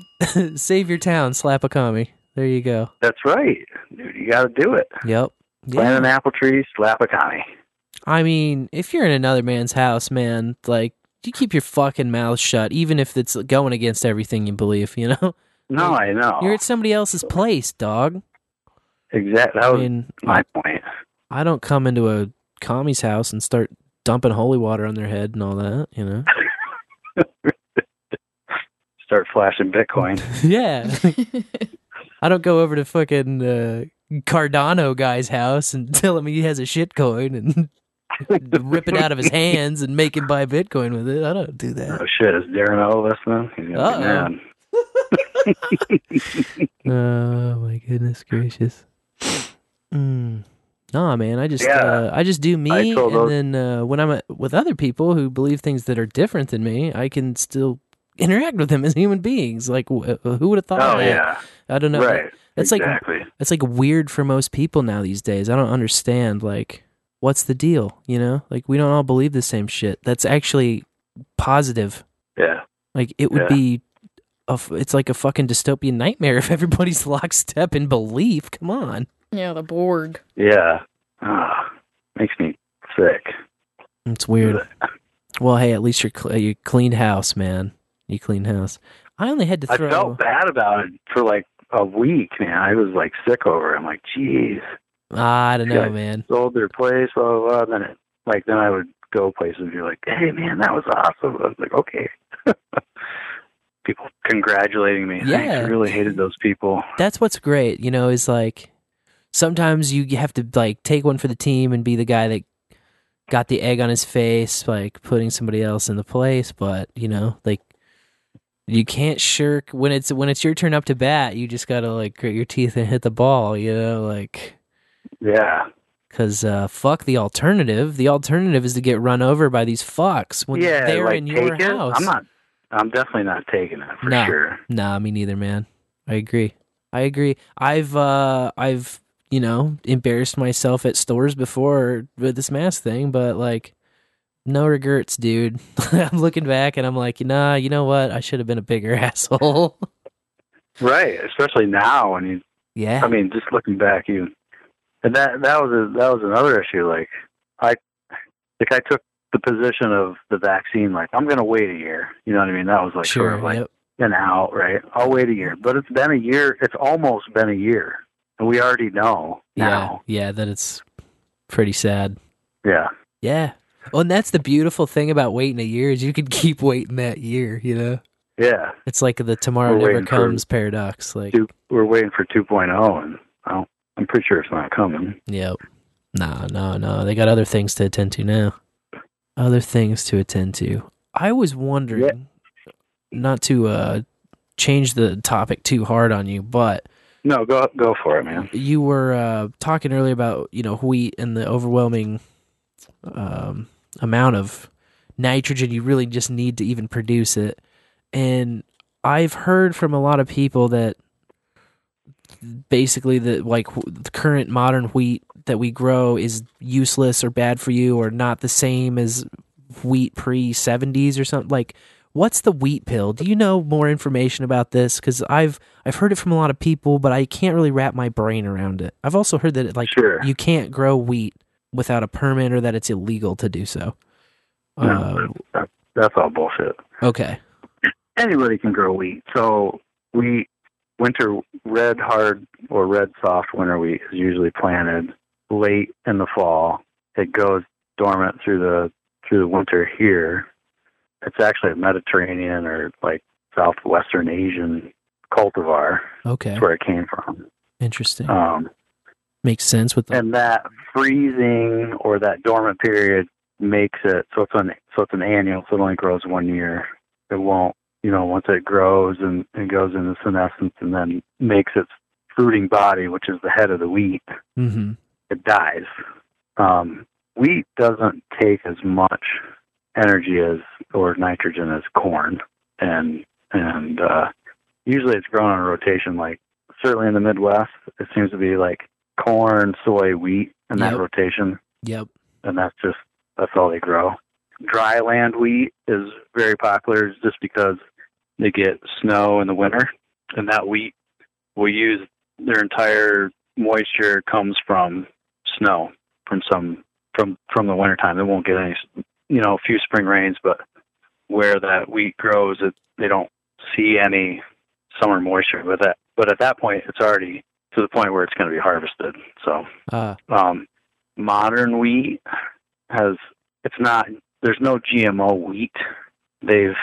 save your town, slap a commie. There you go. That's right. Dude, you got to do it. Yep. Plant an apple tree, slap a connie. I mean, if you're in another man's house, man, like you keep your fucking mouth shut, even if it's going against everything you believe. You know, No, I know. you're at somebody else's place, dog. exactly. That I mean, my point. I don't come into a commie's house and start dumping holy water on their head and all that. You know. Start flashing Bitcoin. yeah. I don't go over to fucking uh, Cardano guy's house and tell him he has a shit coin and rip it out of his hands and make him buy Bitcoin with it. I don't do that. Oh, shit. Is Darren O listening? He's going to Uh-oh. mad. Oh my goodness gracious. Mm. Nah, man, I just Yeah. uh, I just do me, and those- then uh, when I'm at, with other people who believe things that are different than me, I can still interact with them as human beings. Like, wh- who would have thought? Oh, that? yeah. I don't know. Right. It's like exactly. it's like weird for most people now these days. I don't understand. Like, what's the deal? You know, like we don't all believe the same shit. That's actually positive. Yeah. Like, it would Yeah. be a f- it's like a fucking dystopian nightmare if everybody's lockstep in belief. Come on. Yeah, the Borg. Yeah. Ah, makes me sick. It's weird. Well, hey, at least you're cl- you cleaned house, man. You cleaned house. I only had to I throw. felt bad about it for like a week, man. I was like sick over it. I'm like, geez, Ah, I don't know, man. sold their place, blah, blah, blah. And then it, like, then I would go places and be like, hey, man, that was awesome. I was like, okay. people congratulating me. Yeah. I really hated those people. That's what's great, you know, is like sometimes you have to like take one for the team and be the guy that got the egg on his face, like putting somebody else in the place, but you know, like you can't shirk when it's when it's your turn up to bat, you just got to like grit your teeth and hit the ball, you know, like Yeah. cuz uh fuck the alternative. The alternative is to get run over by these fucks when yeah, they're like, in your it. house. I'm not, I'm definitely not taking it for No. sure. Nah, me neither, man. I agree. I agree. I've uh I've you know embarrassed myself at stores before with this mask thing, but like no regrets, dude. I'm looking back and I'm like, nah, you know what? I should have been a bigger asshole. Right. Especially now when you, yeah. I mean, just looking back, you, and that, that was, a, that was another issue. Like, I, like, I took the position of the vaccine, like, I'm going to wait a year. You know what I mean? That was like sure. sort of like yep. an out, right? I'll wait a year. But it's been a year. It's almost been a year. And we already know Yeah. now. Yeah, that it's pretty sad. Yeah. Yeah. Well, and that's the beautiful thing about waiting a year is you can keep waiting that year, you know? Yeah. It's like the tomorrow We're never comes paradox. Like Two, we're waiting for 2.0, and well, I'm pretty sure it's not coming. Yep. No, no, no. They got other things to attend to now. Other things to attend to. I was wondering, not to uh, change the topic too hard on you, but No, go go for it, man. you were uh, talking earlier about you know wheat and the overwhelming um, amount of nitrogen you really just need to even produce it, and I've heard from a lot of people that basically the like the current modern wheat that we grow is useless or bad for you or not the same as wheat pre 70s or something. Like what's the wheat pill? Do you know more information about this? Cuz i've i've heard it from a lot of people but i can't really wrap my brain around it. I've also heard that like Sure. you can't grow wheat without a permit or that it's illegal to do so uh, No, that, that's all bullshit. okay Anybody can grow wheat. So wheat, winter red hard or red soft winter wheat is usually planted late in the fall. It goes dormant through the through the winter here. It's actually a Mediterranean or like southwestern Asian cultivar. okay That's where it came from. interesting Um, makes sense with the and that freezing or that dormant period makes it so it's an so it's an annual so it only grows one year. It won't you know once it grows and, and goes into senescence and then makes its fruiting body which is the head of the wheat mhm it dies. Um, wheat doesn't take as much energy as or nitrogen as corn. And and uh, usually it's grown on a rotation like certainly in the midwest it seems to be like corn soy wheat in that Yep. rotation. Yep. And that's just that's all they grow. Dry land wheat is very popular just because they get snow in the winter. And that wheat will use their entire moisture comes from snow from some from from the wintertime. They won't get any you know a few spring rains but where that wheat grows it they don't see any summer moisture with that but at that point it's already to the point where it's going to be harvested so uh um, modern wheat has it's not there's no GMO wheat. They've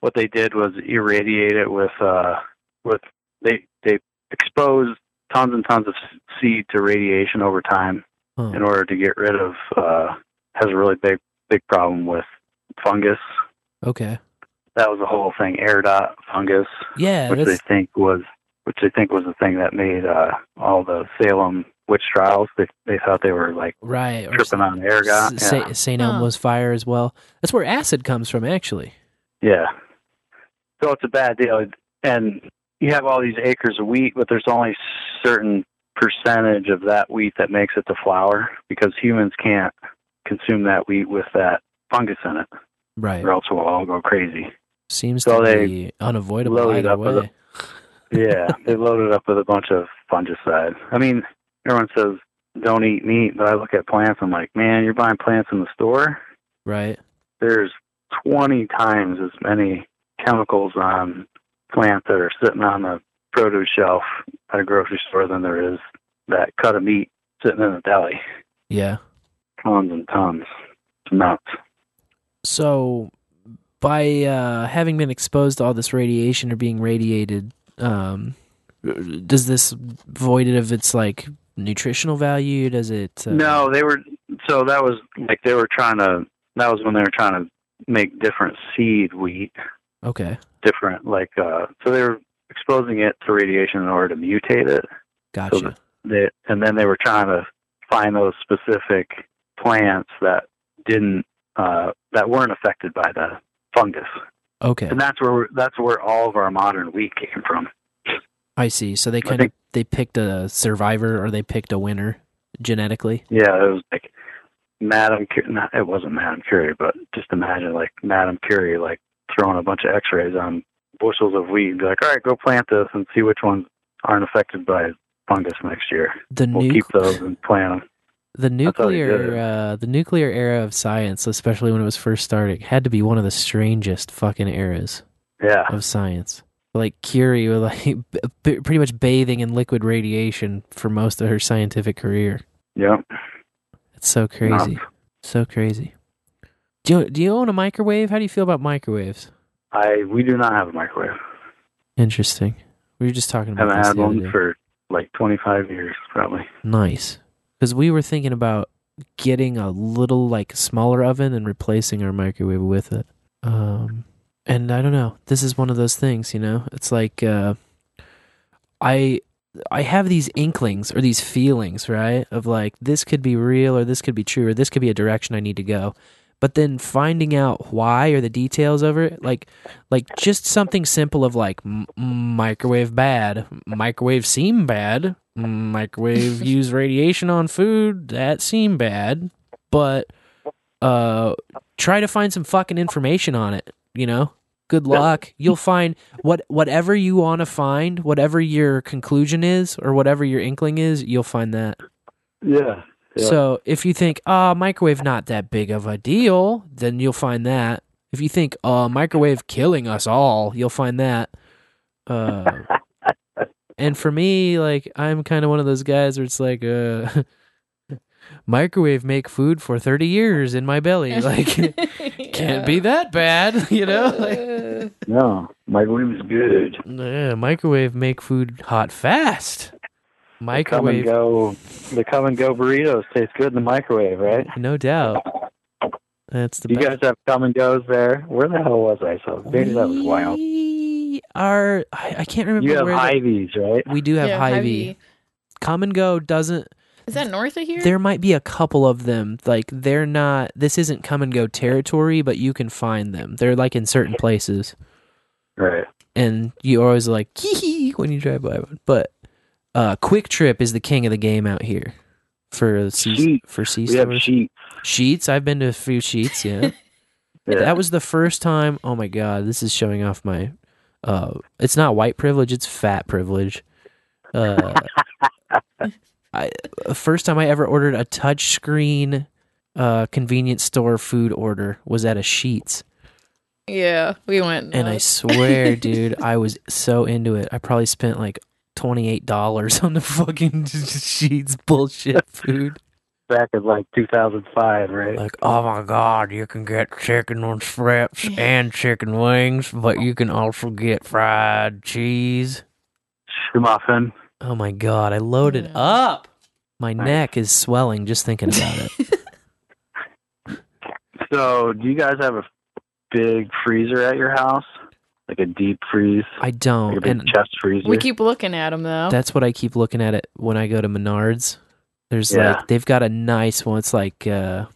what they did was irradiate it with uh with they they exposed tons and tons of seed to radiation over time huh. in order to get rid of uh has a really big big problem with fungus. okay That was the whole thing, ergot fungus, yeah which they think was which I think was the thing that made uh all the Salem witch trials. They they thought they were like right or tripping on ergot. S- Yeah. Sa- St. Huh. Elmo's fire as well. That's where acid comes from, actually. yeah. So it's a bad deal. And you have all these acres of wheat, but there's only certain percentage of that wheat that makes it to flour because humans can't consume that wheat with that fungus in it, Right. or else we'll all go crazy. Seems So to they be unavoidable either way. Yeah, they loaded up with a bunch of fungicide. I mean, everyone says don't eat meat, but I look at plants. I'm like, man, you're buying plants in the store. Right. There's 20 times as many chemicals on plants that are sitting on the produce shelf at a grocery store than there is that cut of meat sitting in a deli. Yeah. Tons and tons. It's nuts. So, by uh, having been exposed to all this radiation or being radiated, um, does this void it of its like nutritional value? Does it? Uh, No, they were so that was like they were trying to. That was when they were trying to make different seed wheat, Okay. different like. uh So they were exposing it to radiation in order to mutate it. Gotcha. So they, and then they were trying to find those specific plants that didn't uh that weren't affected by the fungus. Okay. And that's where that's where all of our modern wheat came from. I see. So they kind of they picked a survivor or they picked a winner genetically. Yeah, it was like Madame. Not, it wasn't Madame Curie, but just imagine like Madame Curie, like throwing a bunch of X-rays on bushels of wheat and be like, "All right, go plant this and see which ones aren't affected by fungus next year. The We'll nuc- keep those and plant them." The That's how they did nuclear uh, the nuclear era of science, especially when it was first starting, had to be one of the strangest fucking eras Yeah, of science. Like Curie, was like b- pretty much bathing in liquid radiation for most of her scientific career. yep. It's so crazy, so crazy. Do you, do you own a microwave? How do you feel about microwaves? I we do not have a microwave. Interesting. We were just talking about Haven't this had one for like 25 years, probably. Nice. Because we were thinking about getting a little like smaller oven and replacing our microwave with it. Um, and I don't know. This is one of those things, you know. It's like uh, I I have these inklings or these feelings, right? Of like this could be real or this could be true or this could be a direction I need to go. But then finding out why or the details over it, like like just something simple of like m- microwave bad, microwave seem bad, microwave use radiation on food that seem bad, but uh try to find some fucking information on it, you know? Good luck. You'll find what whatever you want to find, whatever your conclusion is or whatever your inkling is, you'll find that. Yeah. yeah. So if you think, "Ah, microwave not that big of a deal," then you'll find that. If you think, "Uh, microwave killing us all," you'll find that. Uh, and for me, like I'm kind of one of those guys where it's like, uh, microwave make food for thirty years in my belly, like can't be that bad, you know? Like, no, microwave is good. yeah, microwave make food hot fast. Come and Microwave, go. The Kum & Go burritos taste good in the microwave, right? no doubt. That's the Do you best. guys have Kum & Gos there? Where the hell was I? So maybe that was wild. We are. I, I can't remember You have where. the- Hy-Vees, right? we do have Yeah, Hy-Vee. Hy-Vee. Kum & Go doesn't. Is that north of here? There might be a couple of them. Like they're not. This isn't Kum & Go territory, but you can find them. They're like in certain places, Right. and you always like hee when you drive by one. But uh, QuikTrip is the king of the game out here for C Sheets. for C We have sheets. Sheets. I've been to a few sheets. Yeah. Yeah. That was the first time. Oh my god, this is showing off my. Uh, it's not white privilege; it's fat privilege. Uh, I first time I ever ordered a touchscreen, uh, convenience store food order was at a Sheets, yeah, we went. and I swear, dude, I was so into it. I probably spent like twenty eight dollars on the fucking Sheets bullshit food. Back in like 2005, right? Like, oh my god, you can get chicken on strips and chicken wings, but you can also get fried cheese. Muffin. Oh my god, I loaded Yeah. up. My Nice. neck is swelling just thinking about it. So, do you guys have a big freezer at your house? Like a deep freeze? I Like a don't, big and chest freezer? we keep looking at them though. that's what I keep looking at it when I go to Menards. There's Yeah. like they've got a nice one. It's like uh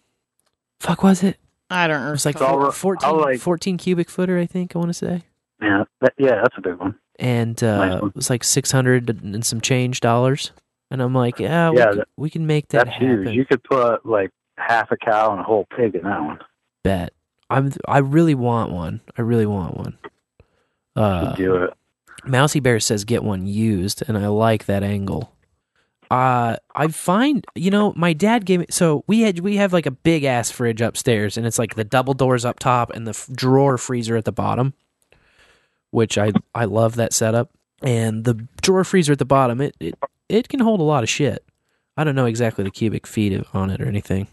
fuck was it? I don't It know. was like I'll- four- 14, I'll, like- 14 cubic footer, I think I want to say. yeah, that, yeah, that's a big one. And uh Nice one. it was like 600 and some change dollars. And I'm like, yeah, we, Yeah, can, that- we can make that That's happen. huge. You could put like half a cow and a whole pig in that one. bet. I'm I really want one. I really want one. Uh, do it. Mousey Bear says get one used, and I like that angle. Uh, I find you know my dad gave me so we had we have like a big ass fridge upstairs, and it's like the double doors up top and the f- drawer freezer at the bottom, which I I love that setup. And the drawer freezer at the bottom, it it it can hold a lot of shit. I don't know exactly the cubic feet on it or anything.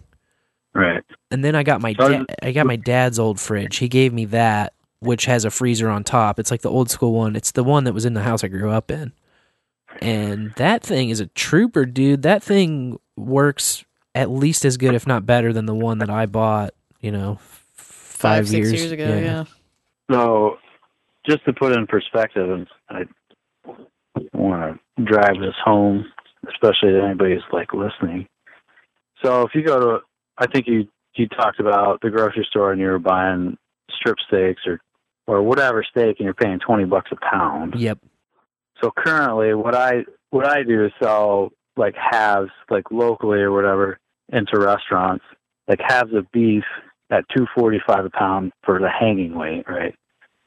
Right. And then I got my da- I got my dad's old fridge. He gave me that, which has a freezer on top. It's like the old school one. It's the one that was in the house I grew up in. And that thing is a trooper, dude. That thing works at least as good, if not better, than the one that I bought. You know, f- five, Five, six years ago, yeah. So, just to put it in perspective, and I want to drive this home, especially to anybody who's like listening. So, if you go to, I think you you talked about the grocery store and you were buying strip steaks or or whatever steak, and you're paying twenty bucks a pound. Yep. So currently, what I what I do is sell like halves, like locally or whatever, into restaurants, like halves of beef at two forty five a pound for the hanging weight, right?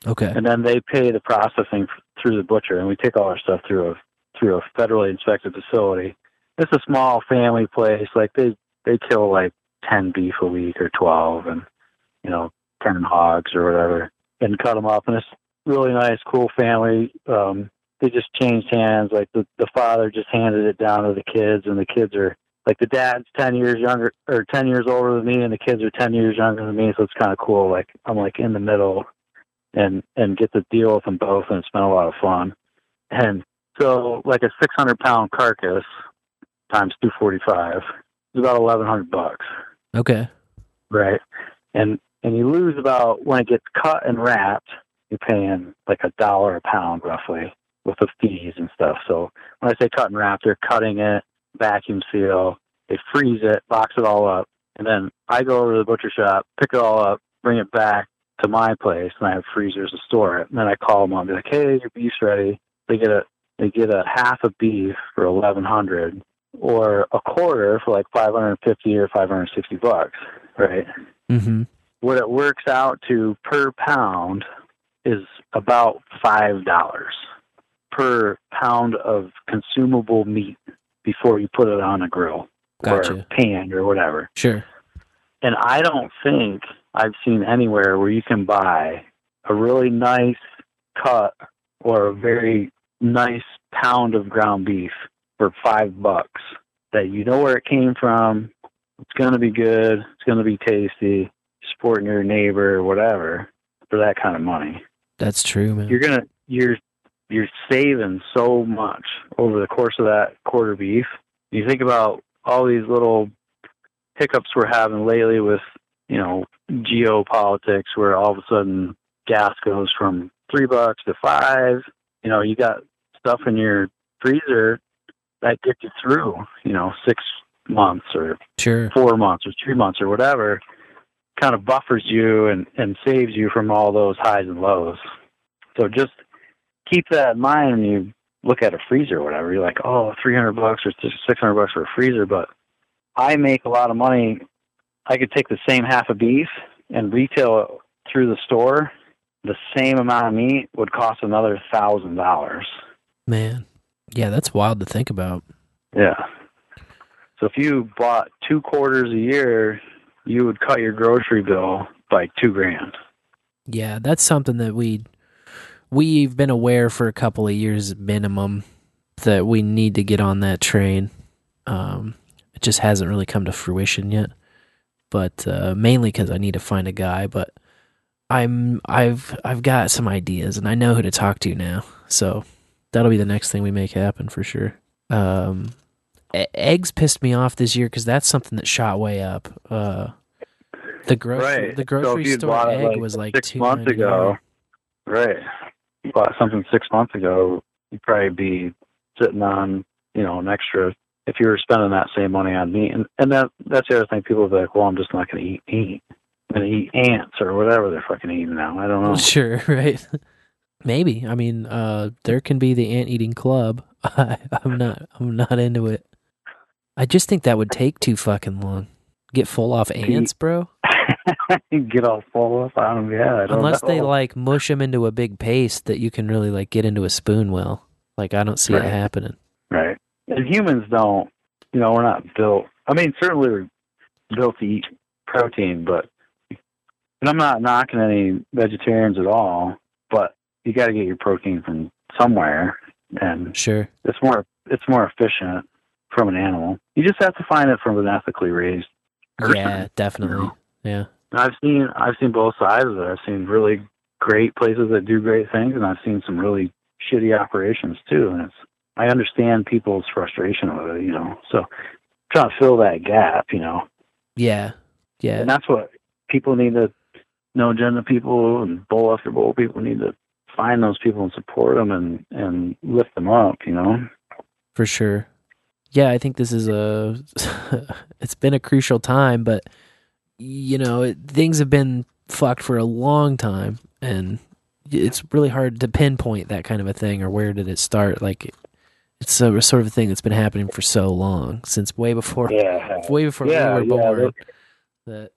Okay. And then they pay the processing through the butcher, and we take all our stuff through a through a federally inspected facility. It's a small family place. Like they they kill like ten beef a week or twelve, and you know ten hogs or whatever, and cut them up. And it's really nice, cool family. Um, they just changed hands. Like the the father just handed it down to the kids, and the kids are like the dad's ten years younger or ten years older than me, and the kids are ten years younger than me. So it's kind of cool. Like I'm like in the middle, and and get to deal with them both, and it's been a lot of fun. And so like a 600 pound carcass times 245 is about 1100 bucks, Okay. right? And and you lose about when it gets cut and wrapped, you're paying like a dollar a pound roughly with the fees and stuff. So when I say cut and wrap, they're cutting it, vacuum seal, they freeze it, box it all up, and then I go over to the butcher shop, pick it all up, bring it back to my place, and I have freezers to store it. And then I call them up, and be like, "Hey, your beef's ready." They get a they get a half a beef for eleven hundred, or a quarter for like five hundred fifty or five hundred sixty bucks, right? Mm-hmm. What it works out to per pound is about five dollars per pound of consumable meat before you put it on a grill or Gotcha. pan or whatever. Sure. And I don't think I've seen anywhere where you can buy a really nice cut or a very nice pound of ground beef for five bucks that you know where it came from. It's going to be good. It's going to be tasty. Supporting your neighbor or whatever for that kind of money. That's true, man. You're gonna you're you're saving so much over the course of that quarter beef. You think about all these little hiccups we're having lately with, you know, geopolitics where all of a sudden gas goes from three bucks to five. You know, you got stuff in your freezer that gets you through, you know, six months or Sure. four months or three months or whatever kind of buffers you and, and saves you from all those highs and lows. So just keep that in mind when you look at a freezer or whatever. You're like, oh, 300 bucks or 600 bucks for a freezer, but I make a lot of money. I could take the same half of beef and retail it through the store. The same amount of meat would cost another thousand dollars. Man. Yeah, that's wild to think about. Yeah. So if you bought two quarters a year, you would cut your grocery bill by two grand. Yeah, that's something that we we've been aware for a couple of years minimum that we need to get on that train. Um, it just hasn't really come to fruition yet, but uh, mainly because I need to find a guy. But I'm I've I've got some ideas and I know who to talk to now, so that'll be the next thing we make happen for sure. Um, e- eggs pissed me off this year because that's something that shot way up. Uh, the grocery right. the grocery you'd store egg like was like six two months ago, right? You bought something six months ago, you'd probably be sitting on you know an extra if you were spending that same money on meat. And and that that's the other thing. People be like, well, I'm just not going to eat meat. I'm going to eat ants or whatever they're fucking eating now. I don't know. Sure, right. Maybe. I mean, uh, there can be the ant eating club. I, I'm not. I'm not into it. I just think that would take too fucking long. Get full off ants, bro. get all full up on them. Yeah, I don't Unless they like mush them into a big paste that you can really like get into a spoon well. Like I don't see Right. it happening. Right. And humans don't, you know, we're not built. I mean, certainly we're built to eat protein, but, and I'm not knocking any vegetarians at all, but you got to get your protein from somewhere, and Sure. it's more it's more efficient from an animal. You just have to find it from an ethically raised person. Yeah, definitely. Yeah. I've seen I've seen both sides of it. I've seen really great places that do great things, and I've seen some really shitty operations too. And it's I understand people's frustration with it, you know. So trying to fill that gap, you know, Yeah. Yeah. and that's what people need to no agenda people and bowl after bowl people need to find those people and support them and and lift them up, you know. For sure. Yeah, I think this is a it's been a crucial time, but you know, it, things have been fucked for a long time and it's really hard to pinpoint that kind of a thing or where did it start like it's a sort of a thing that's been happening for so long since way before Yeah. way before Yeah, we were yeah, born that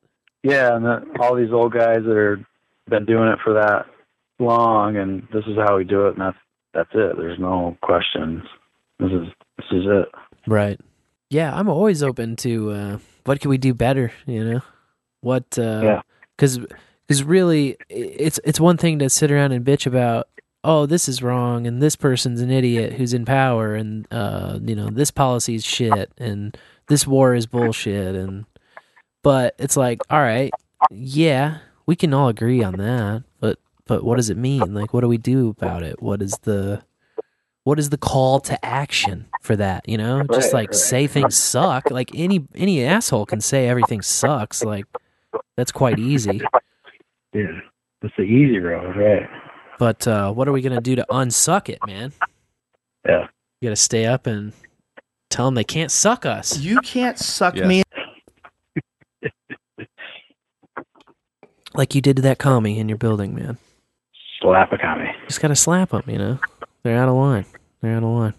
Yeah, and all these old guys that are been doing it for that long, and this is how we do it, and that's that's it. There's no questions. This is this is it. Right. Yeah, I'm always open to uh, what can we do better. You know, what? Uh, Yeah. Because because really, it's it's one thing to sit around and bitch about. Oh, this is wrong, and this person's an idiot who's in power, and uh, you know this policy's shit, and this war is bullshit, and but it's like, all right, yeah, we can all agree on that, but but what does it mean? Like, what do we do about it? What is the what is the call to action for that you know just like right. say things suck like any any asshole can say everything sucks like that's quite easy Yeah, it's the easy road, right? but uh what are we gonna do to unsuck it man Yeah. you gotta stay up and tell them they can't suck us You can't suck Yes. me. like you did to that commie in your building man Slap a commie. just gotta slap them you know they're out of line they're out of line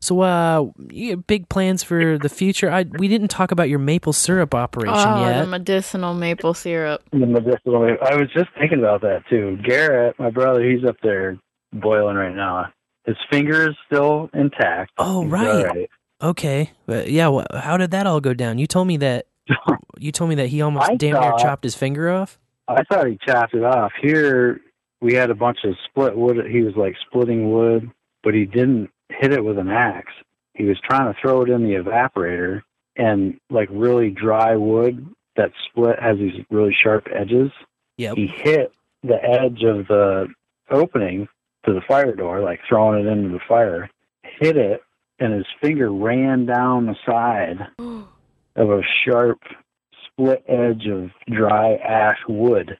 so uh you big plans for the future i we didn't talk about your maple syrup operation Oh, yet the medicinal maple syrup. The medicinal. I was just thinking about that too. Garrett, my brother, he's up there boiling right now. His finger is still intact. Oh, He's right. all right. Okay. But yeah, wha how did that all go down? You told me that you told me that he almost I damn near chopped his finger off. I thought he chopped it off. Here we had a bunch of split wood. He was like splitting wood, but he didn't hit it with an axe. He was trying to throw it in the evaporator, and like really dry wood that split has these really sharp edges. Yep. He hit the edge of the opening to the fire door, like throwing it into the fire. Hit it, and his finger ran down the side of a sharp split edge of dry ash wood,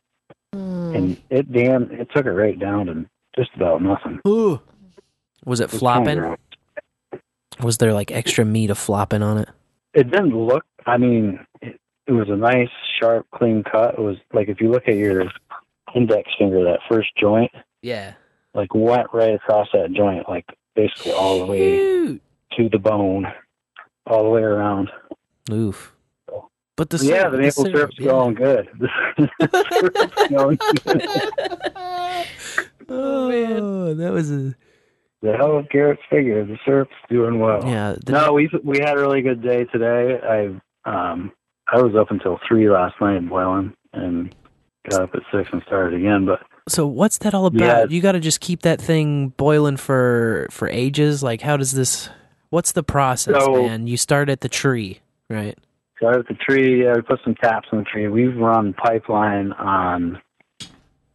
Mm. and it damn it took it right down to just about nothing. Ooh. Was it flopping? Was there like extra meat of flopping on it? It didn't look. I mean, it, it was a nice, sharp, clean cut. It was like if you look at your index finger, that first joint, Yeah. like went right across that joint, like basically all the way to the bone, all the way around. Oof. But the yeah, syrup- the maple syrup, syrup's yeah. going good. The syrup's going oh, good. Oh, that was a The hell of Garrett's figure. The syrup's doing well. yeah. No, we we had a really good day today. I um I was up until three last night boiling and got up at six and started again. But So what's that all about? Yeah. You got to just keep that thing boiling for for ages. Like, how does this? What's the process, So- man? You start at the tree, right? started at the tree. Yeah, we put some taps on the tree. We've run pipeline on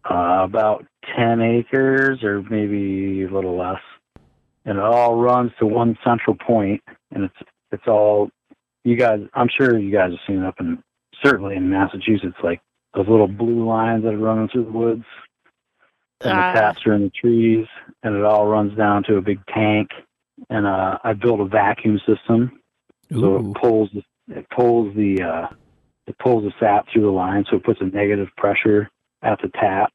uh, about ten acres or maybe a little less, and it all runs to one central. And it's it's all you guys. I'm sure you guys have seen it up in certainly in Massachusetts, like those little blue lines that are running through the woods. and Ah. the taps are in the trees, and it all runs down to a big tank. And uh, I built a vacuum system, so it pulls it pulls the uh, it pulls the sap through the line, so it puts a negative pressure at the tap,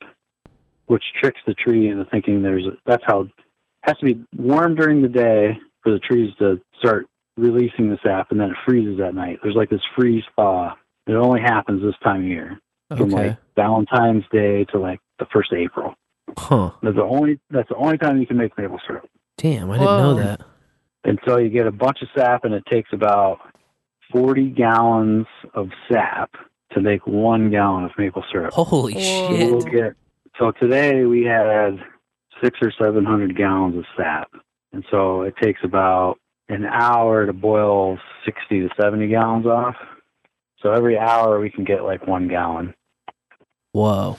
which tricks the tree into thinking there's a, that's how has to be warm during the day for the trees to start releasing the sap, and then it freezes at night. There's like this freeze thaw It only happens this time of year, from like Valentine's Day to like the first of April. Huh. That's the only that's the only time you can make maple syrup. Damn, I didn't know that. And so you get a bunch of sap, and it takes about 40 gallons of sap to make one gallon of maple syrup. Holy Whoa. shit. We'll get, so today we had six or 700 gallons of sap. And so it takes about an hour to boil 60 to 70 gallons off. So every hour we can get like one gallon. Whoa.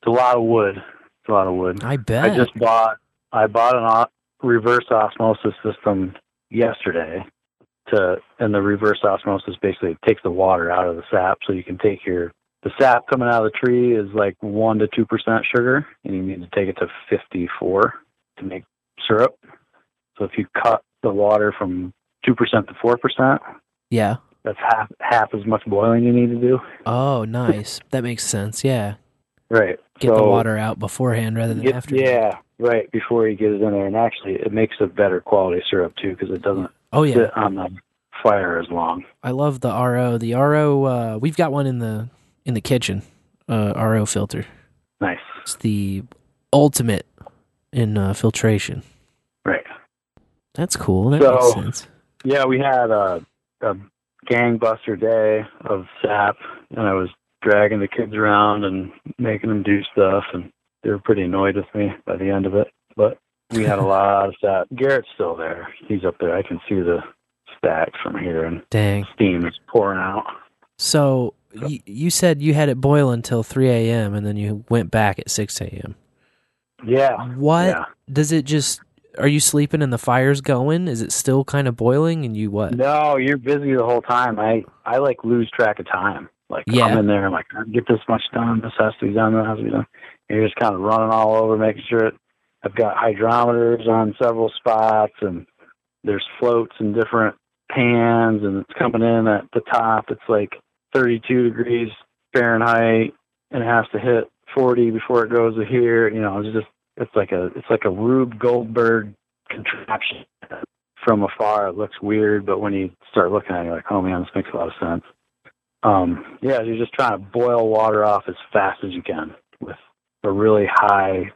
It's a lot of wood. It's a lot of wood. I bet. I just bought I bought an o- reverse osmosis system yesterday to and the reverse osmosis basically takes the water out of the sap so you can take your the sap coming out of the tree is like 1 to 2% sugar and you need to take it to 54 to make syrup. So if you cut the water from 2% to 4%, yeah. that's half half as much boiling you need to do. Oh, nice. that makes sense. Yeah. Right. Get the water out beforehand rather than after. Yeah, right. Before you get it in there, and actually, it makes a better quality syrup too because it doesn't Oh yeah. sit on the fire as long. I love the RO. The RO. Uh, we've got one in the in the kitchen. Uh, RO filter. Nice. It's the ultimate in uh, filtration. Right. That's cool. That So- makes sense. Yeah, we had a, a gangbuster day of sap, and I was dragging the kids around and making them do stuff, and they were pretty annoyed with me by the end of it. But we had a lot of sap. Garrett's still there. He's up there. I can see the stacks from here, and Dang. steam is pouring out. So you said you had it boil until 3 a.m. and then you went back at 6 a.m. Yeah. What Yeah. does it just? Are you sleeping and the fire's going? Is it still kind of boiling and you what? No, you're busy the whole time. I I like lose track of time. Like Yeah. I'm in there, and I'm like, get this much done. This has to be done. That has to be done. And you're just kind of running all over, making sure it, I've got hydrometers on several spots, and there's floats in different pans, and it's coming in at the top. It's like 32 degrees Fahrenheit, and it has to hit 40 before it goes to here. You know, it's just it's like a it's like a Rube Goldberg contraption from afar it looks weird, but when you start looking at it, you're like, oh man, this makes a lot of sense. Um, yeah, you're just trying to boil water off as fast as you can with a really high,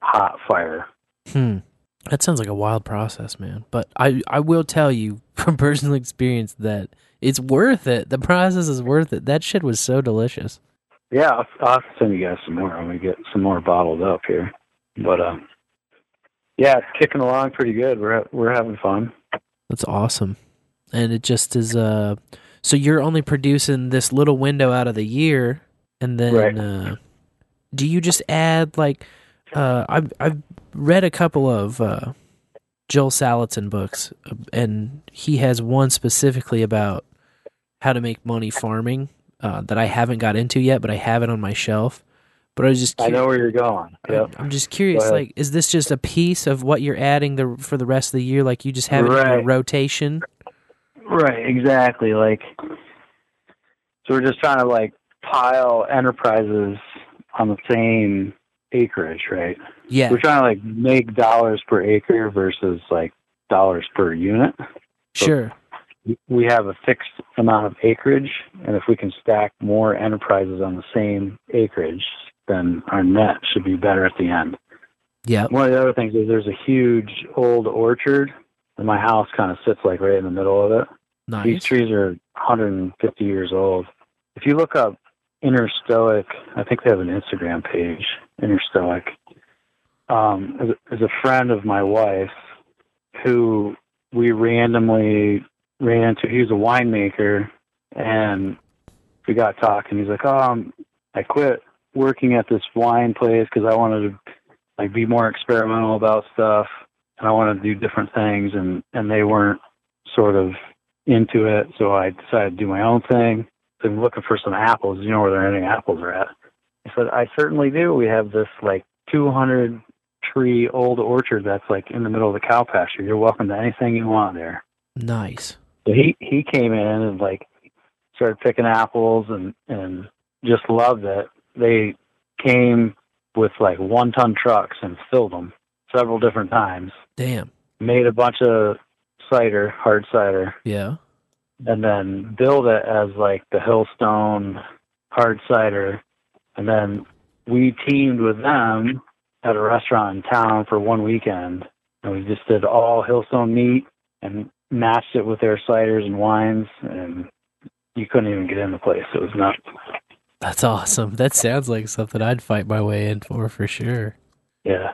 hot fire. Hmm. That sounds like a wild process, man. But I I will tell you from personal experience that it's worth it. The process is worth it. That shit was so delicious. Yeah, I'll, I'll send you guys some more when we get some more bottled up here. But um, yeah, it's kicking along pretty good. We're we're having fun. That's awesome. And it just is uh so you're only producing this little window out of the year and then Right. uh do you just add like uh I've I've read a couple of uh Joel Salatin books uh, and he has one specifically about how to make money farming uh that I haven't got into yet but I have it on my shelf. But I was just I know where you're going. Yep. I'm just curious, like, is this just a piece of what you're adding the for the rest of the year? Like, you just have it in your rotation? Right, exactly. Like, so we're just trying to like pile enterprises on the same acreage, right? Yeah, We're trying to like make dollars per acre versus like dollars per unit. sure. We have a fixed amount of acreage, and if we can stack more enterprises on the same acreage, then our net should be better at the end. Yeah, One of the other things is there's a huge old orchard, and my house kind of sits like right in the middle of it. Nice. These trees are 150 years old. If you look up Innerstoic, I think they have an Instagram page, Innerstoic, um, is, is a friend of my wife who we randomly ran into. He was a winemaker, and we got talking. He's like, "Oh, um, I quit working at this wine place because I wanted to like be more experimental about stuff, and I wanted to do different things, and and they weren't sort of into it. So I decided to do my own thing. I'm looking for some apples. You know where there any apples are at? I said, I certainly do. We have this like 200 tree old orchard that's like in the middle of the cow pasture. You're welcome to anything you want there. Nice. So he he came in and like started picking apples and and just loved it. They came with like one ton trucks and filled them several different times. Damn. Made a bunch of cider, hard cider, Yeah. and then build it as like the Hillstone hard cider. And then we teamed with them at a restaurant in town for one weekend. And we just did all Hillstone meat and matched it with their ciders and wines. And you couldn't even get in the place. It was nuts. That's awesome. That sounds like something I'd fight my way in for for sure. Yeah.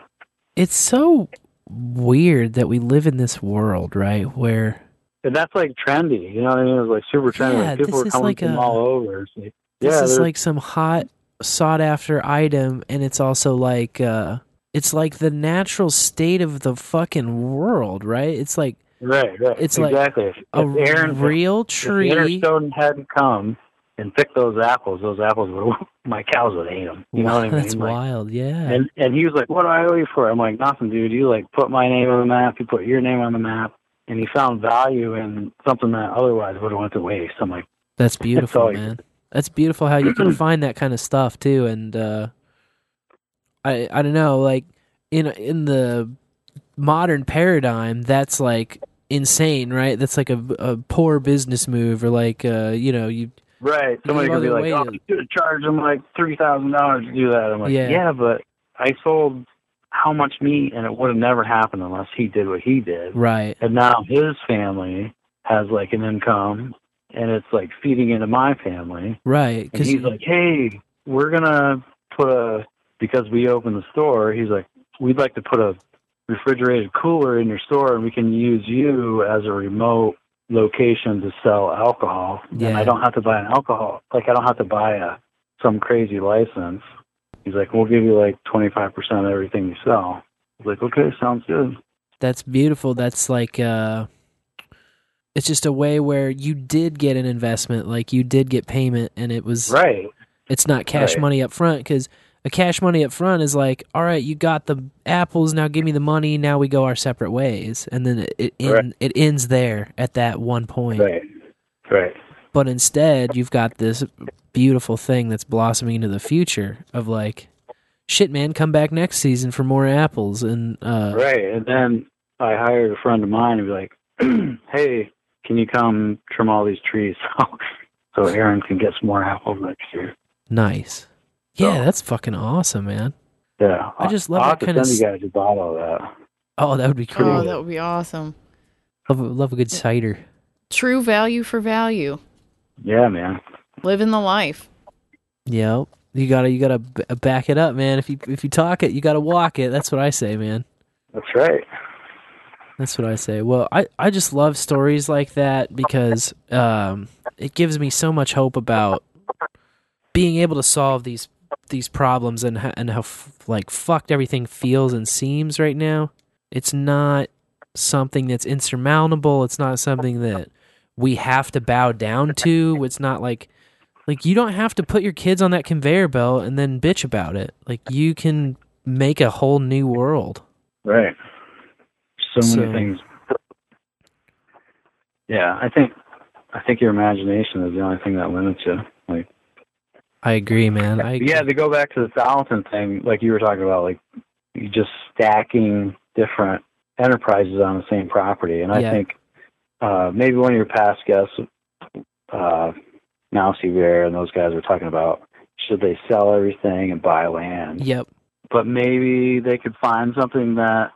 It's so weird that we live in this world, right? Where And that's like trendy. You know what I mean? It was like super trendy. Yeah, like people were coming like from a- all over. It's like- this is like some hot sought after item and it's also like uh it's like the natural state of the fucking world, right? It's like right, right. it's like exactly. a If Aaron, real tree. If Aaron. Stone hadn't come and picked those apples, those apples would my cows would eat them. You know what I mean? That's Like, wild, yeah. And and he was like, "What do I owe you for?" I'm like, "Nothing, dude. You like put my name on the map. You put your name on the map." And he found value in something that otherwise would have went to waste. I'm like, That's beautiful, you- man. That's beautiful how you can find that kind of stuff too. And uh, I I don't know, like in in the modern paradigm, that's like insane, right? That's like a, a poor business move, or like uh, you know, you right. Somebody could be like, "Oh, you should have charged him like three thousand dollars to do that." I'm like, Yeah. "Yeah, but I sold how much meat, and it would have never happened unless he did what he did." right, And now his family has like an income, and it's like feeding into my family. right, And because he's like, "Hey, we're gonna put a because we opened the store. He's like, we'd like to put a refrigerated cooler in your store, and we can use you as a remote location to sell alcohol. And Yeah. I don't have to buy an alcohol, like I don't have to buy a some crazy license. He's like, we'll give you like twenty five percent of everything you sell. I was like, okay, sounds good. that's beautiful. That's like uh, it's just a way where you did get an investment, like you did get payment, and it was Right. It's not cash Right. money up front because a cash money up front is like, all right, you got the apples, now give me the money. Now we go our separate ways, and then it it, Right. end, it ends there at that one point. Right. Right. But instead, you've got this beautiful thing that's blossoming into the future of like, shit, man, come back next season for more apples, and uh, Right. And then I hired a friend of mine and be like, hey, can you come trim all these trees so, so Aaron can get some more apples next year? nice. Yeah, that's fucking awesome, man. Yeah. I just love I'll that have to kinda send you guys a bottle of that. Oh, that would be cool. Oh, that would be awesome. love, a- love a good cider. True value for value. Yeah, man. Living the life. Yep. You gotta you gotta b- back it up, man. If you if you talk it, you gotta walk it. That's what I say, man. That's right. That's what I say. Well, I, I just love stories like that because um, it gives me so much hope about being able to solve these these problems and how, and how f- like fucked everything feels and seems right now. It's not something that's insurmountable. It's not something that we have to bow down to. It's not like like you don't have to put your kids on that conveyor belt and then bitch about it. Like you can make a whole new world. Right. So many So- things. Yeah, I think I think your imagination is the only thing that limits you. Like I agree, man. I yeah, to go back to the Fountain thing, like you were talking about, like you just stacking different enterprises on the same property, and I Yeah. think uh, maybe one of your past guests, uh, Mousey Bear, and those guys were talking about should they sell everything and buy land, Yep. but maybe they could find something that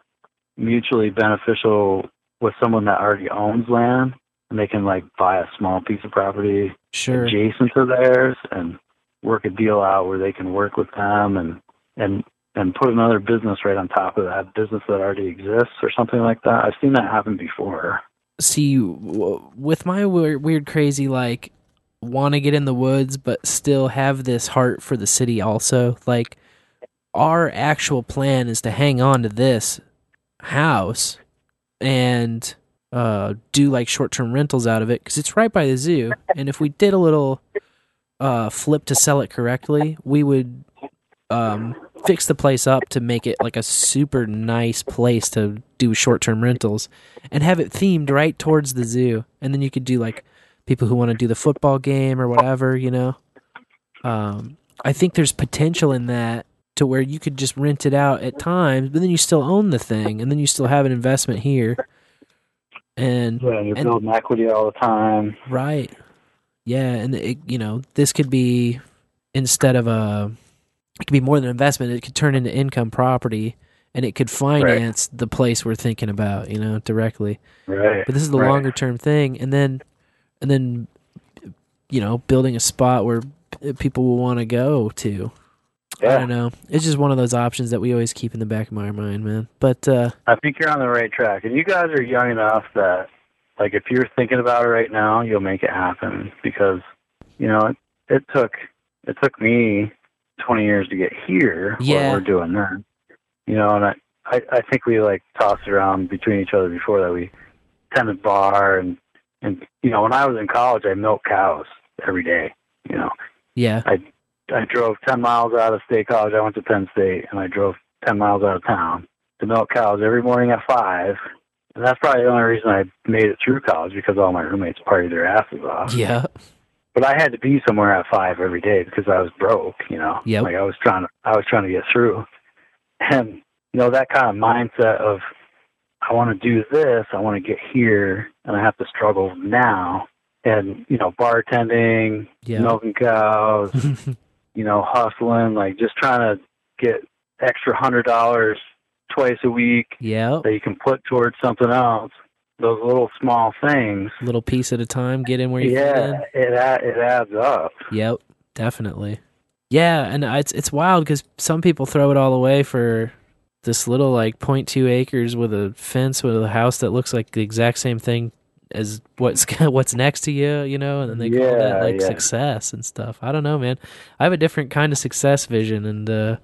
mutually beneficial with someone that already owns land, and they can like buy a small piece of property Sure. adjacent to theirs and work a deal out where they can work with them and and and put another business right on top of that business that already exists or something like that. I've seen that happen before. See, with my weird, weird crazy, like, want to get in the woods, but still have this heart for the city also. Like, our actual plan is to hang on to this house and uh, do like short term rentals out of it because it's right by the zoo. And if we did a little uh, flip to sell it correctly, we would um, fix the place up to make it like a super nice place to do short term rentals and have it themed right towards the zoo. And then you could do like people who want to do the football game or whatever, you know. Um, I think there's potential in that to where you could just rent it out at times, but then you still own the thing and then you still have an investment here. and Yeah, you're and- building equity all the time. Right. Yeah, and it, you know, this could be instead of a it could be more than an investment, it could turn into income property and it could finance the place we're thinking about, you know, directly. Right. But this is the right. longer term thing and then and then you know, building a spot where people will want to go to. Yeah. I don't know. It's just one of those options that we always keep in the back of our mind, man. But uh I think you're on the right track, and you guys are young enough that, like, if you're thinking about it right now, you'll make it happen. Because, you know, it, it took it took me 20 years to get here. Yeah. What we're doing then, you know, and I, I I think we like tossed around between each other before that we tended bar and and you know when I was in college I milked cows every day. You know, yeah. I I drove 10 miles out of State College. I went to Penn State, and I drove 10 miles out of town to milk cows every morning at 5. And that's probably the only reason I made it through college because all my roommates partied their asses off. Yeah. But I had to be somewhere at 5 every day because I was broke, you know. Yep. Like I was trying to I was trying to get through. And you know that kind of mindset of I want to do this, I want to get here, and I have to struggle now. And you know, bartending, Yeah. milking cows, you know, hustling, like just trying to get extra hundred dollars twice a week yeah. that you can put towards something else. Those little small things. Little piece at a time, get in where you. Yeah, it it adds up. Yep, definitely. Yeah, and it's it's wild because some people throw it all away for this little like 0.2 acres with a fence with a house that looks like the exact same thing as what's what's next to you, you know, and then they call that like yeah. success and stuff. I don't know, man. I have a different kind of success vision, and uh,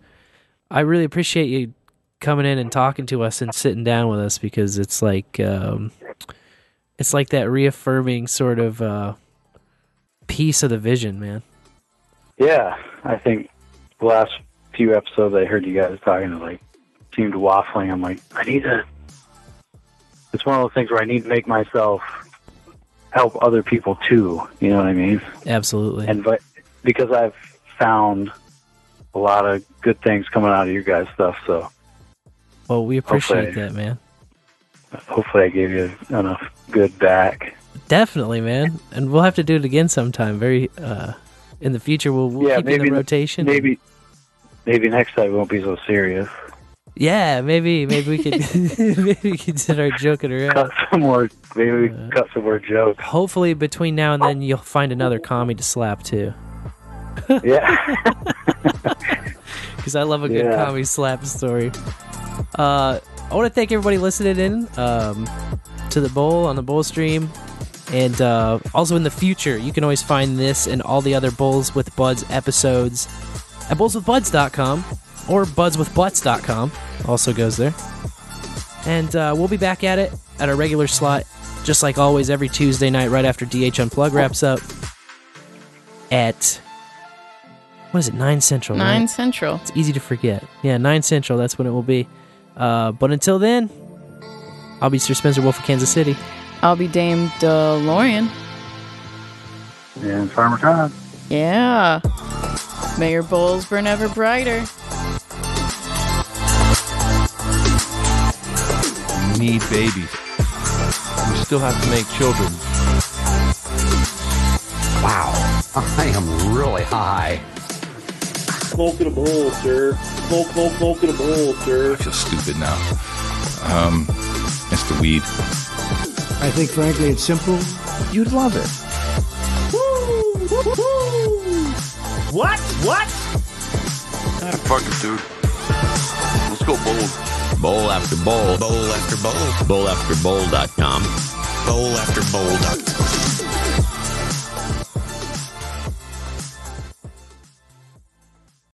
I really appreciate you coming in and talking to us and sitting down with us because it's like um, it's like that reaffirming sort of uh, piece of the vision, man. Yeah, I think the last few episodes I heard you guys talking to like seemed waffling. I'm like, I need to. It's one of those things where I need to make myself help other people too. You know what I mean? Absolutely. And but because I've found a lot of good things coming out of your guys' stuff, so well, we appreciate hopefully- that, man. hopefully I gave you enough good back. Definitely, man. And we'll have to do it again sometime. Very uh, in the future. We'll, we'll Yeah, keep you in maybe- the rotation. Maybe, maybe next time we won't be so serious. Yeah, maybe maybe we could maybe we could start joking around. Cut some more. Maybe we can cut some more jokes. Hopefully, between now and then, you'll find another commie to slap too. Yeah. because I love a good Yeah. comedy slap story. Uh, I want to thank everybody listening in um, to the bowl on the bowl stream, and uh, also in the future, you can always find this and all the other Bowls with Buds episodes at bowlswithbuds.com or budswithbutts.com. Also goes there. And uh, we'll be back at it at our regular slot, just like always, every Tuesday night right after DH Unplug wraps up at what is it, nine central? right? Nine Central. It's easy to forget. Yeah, 9 Central, that's when it will be. Uh, but until then, I'll be Sir Spencer Wolf of Kansas City. I'll be Dame DeLorean. And Farmer Todd. Yeah. May your bowls burn ever brighter. You need babies. You still have to make children. Wow. I am really high. Smoke in a bowl, sir. Smoke, smoke, smoke in a bowl, sir. I feel stupid now. Um, it's the weed. I think, frankly, it's simple. You'd love it. Woo, woo, woo. What? What? Fuck it, dude. Let's go bold. Bowl after bowl. Bowl after bowl. Bowl after bowl.com. Bowl after bowl.com.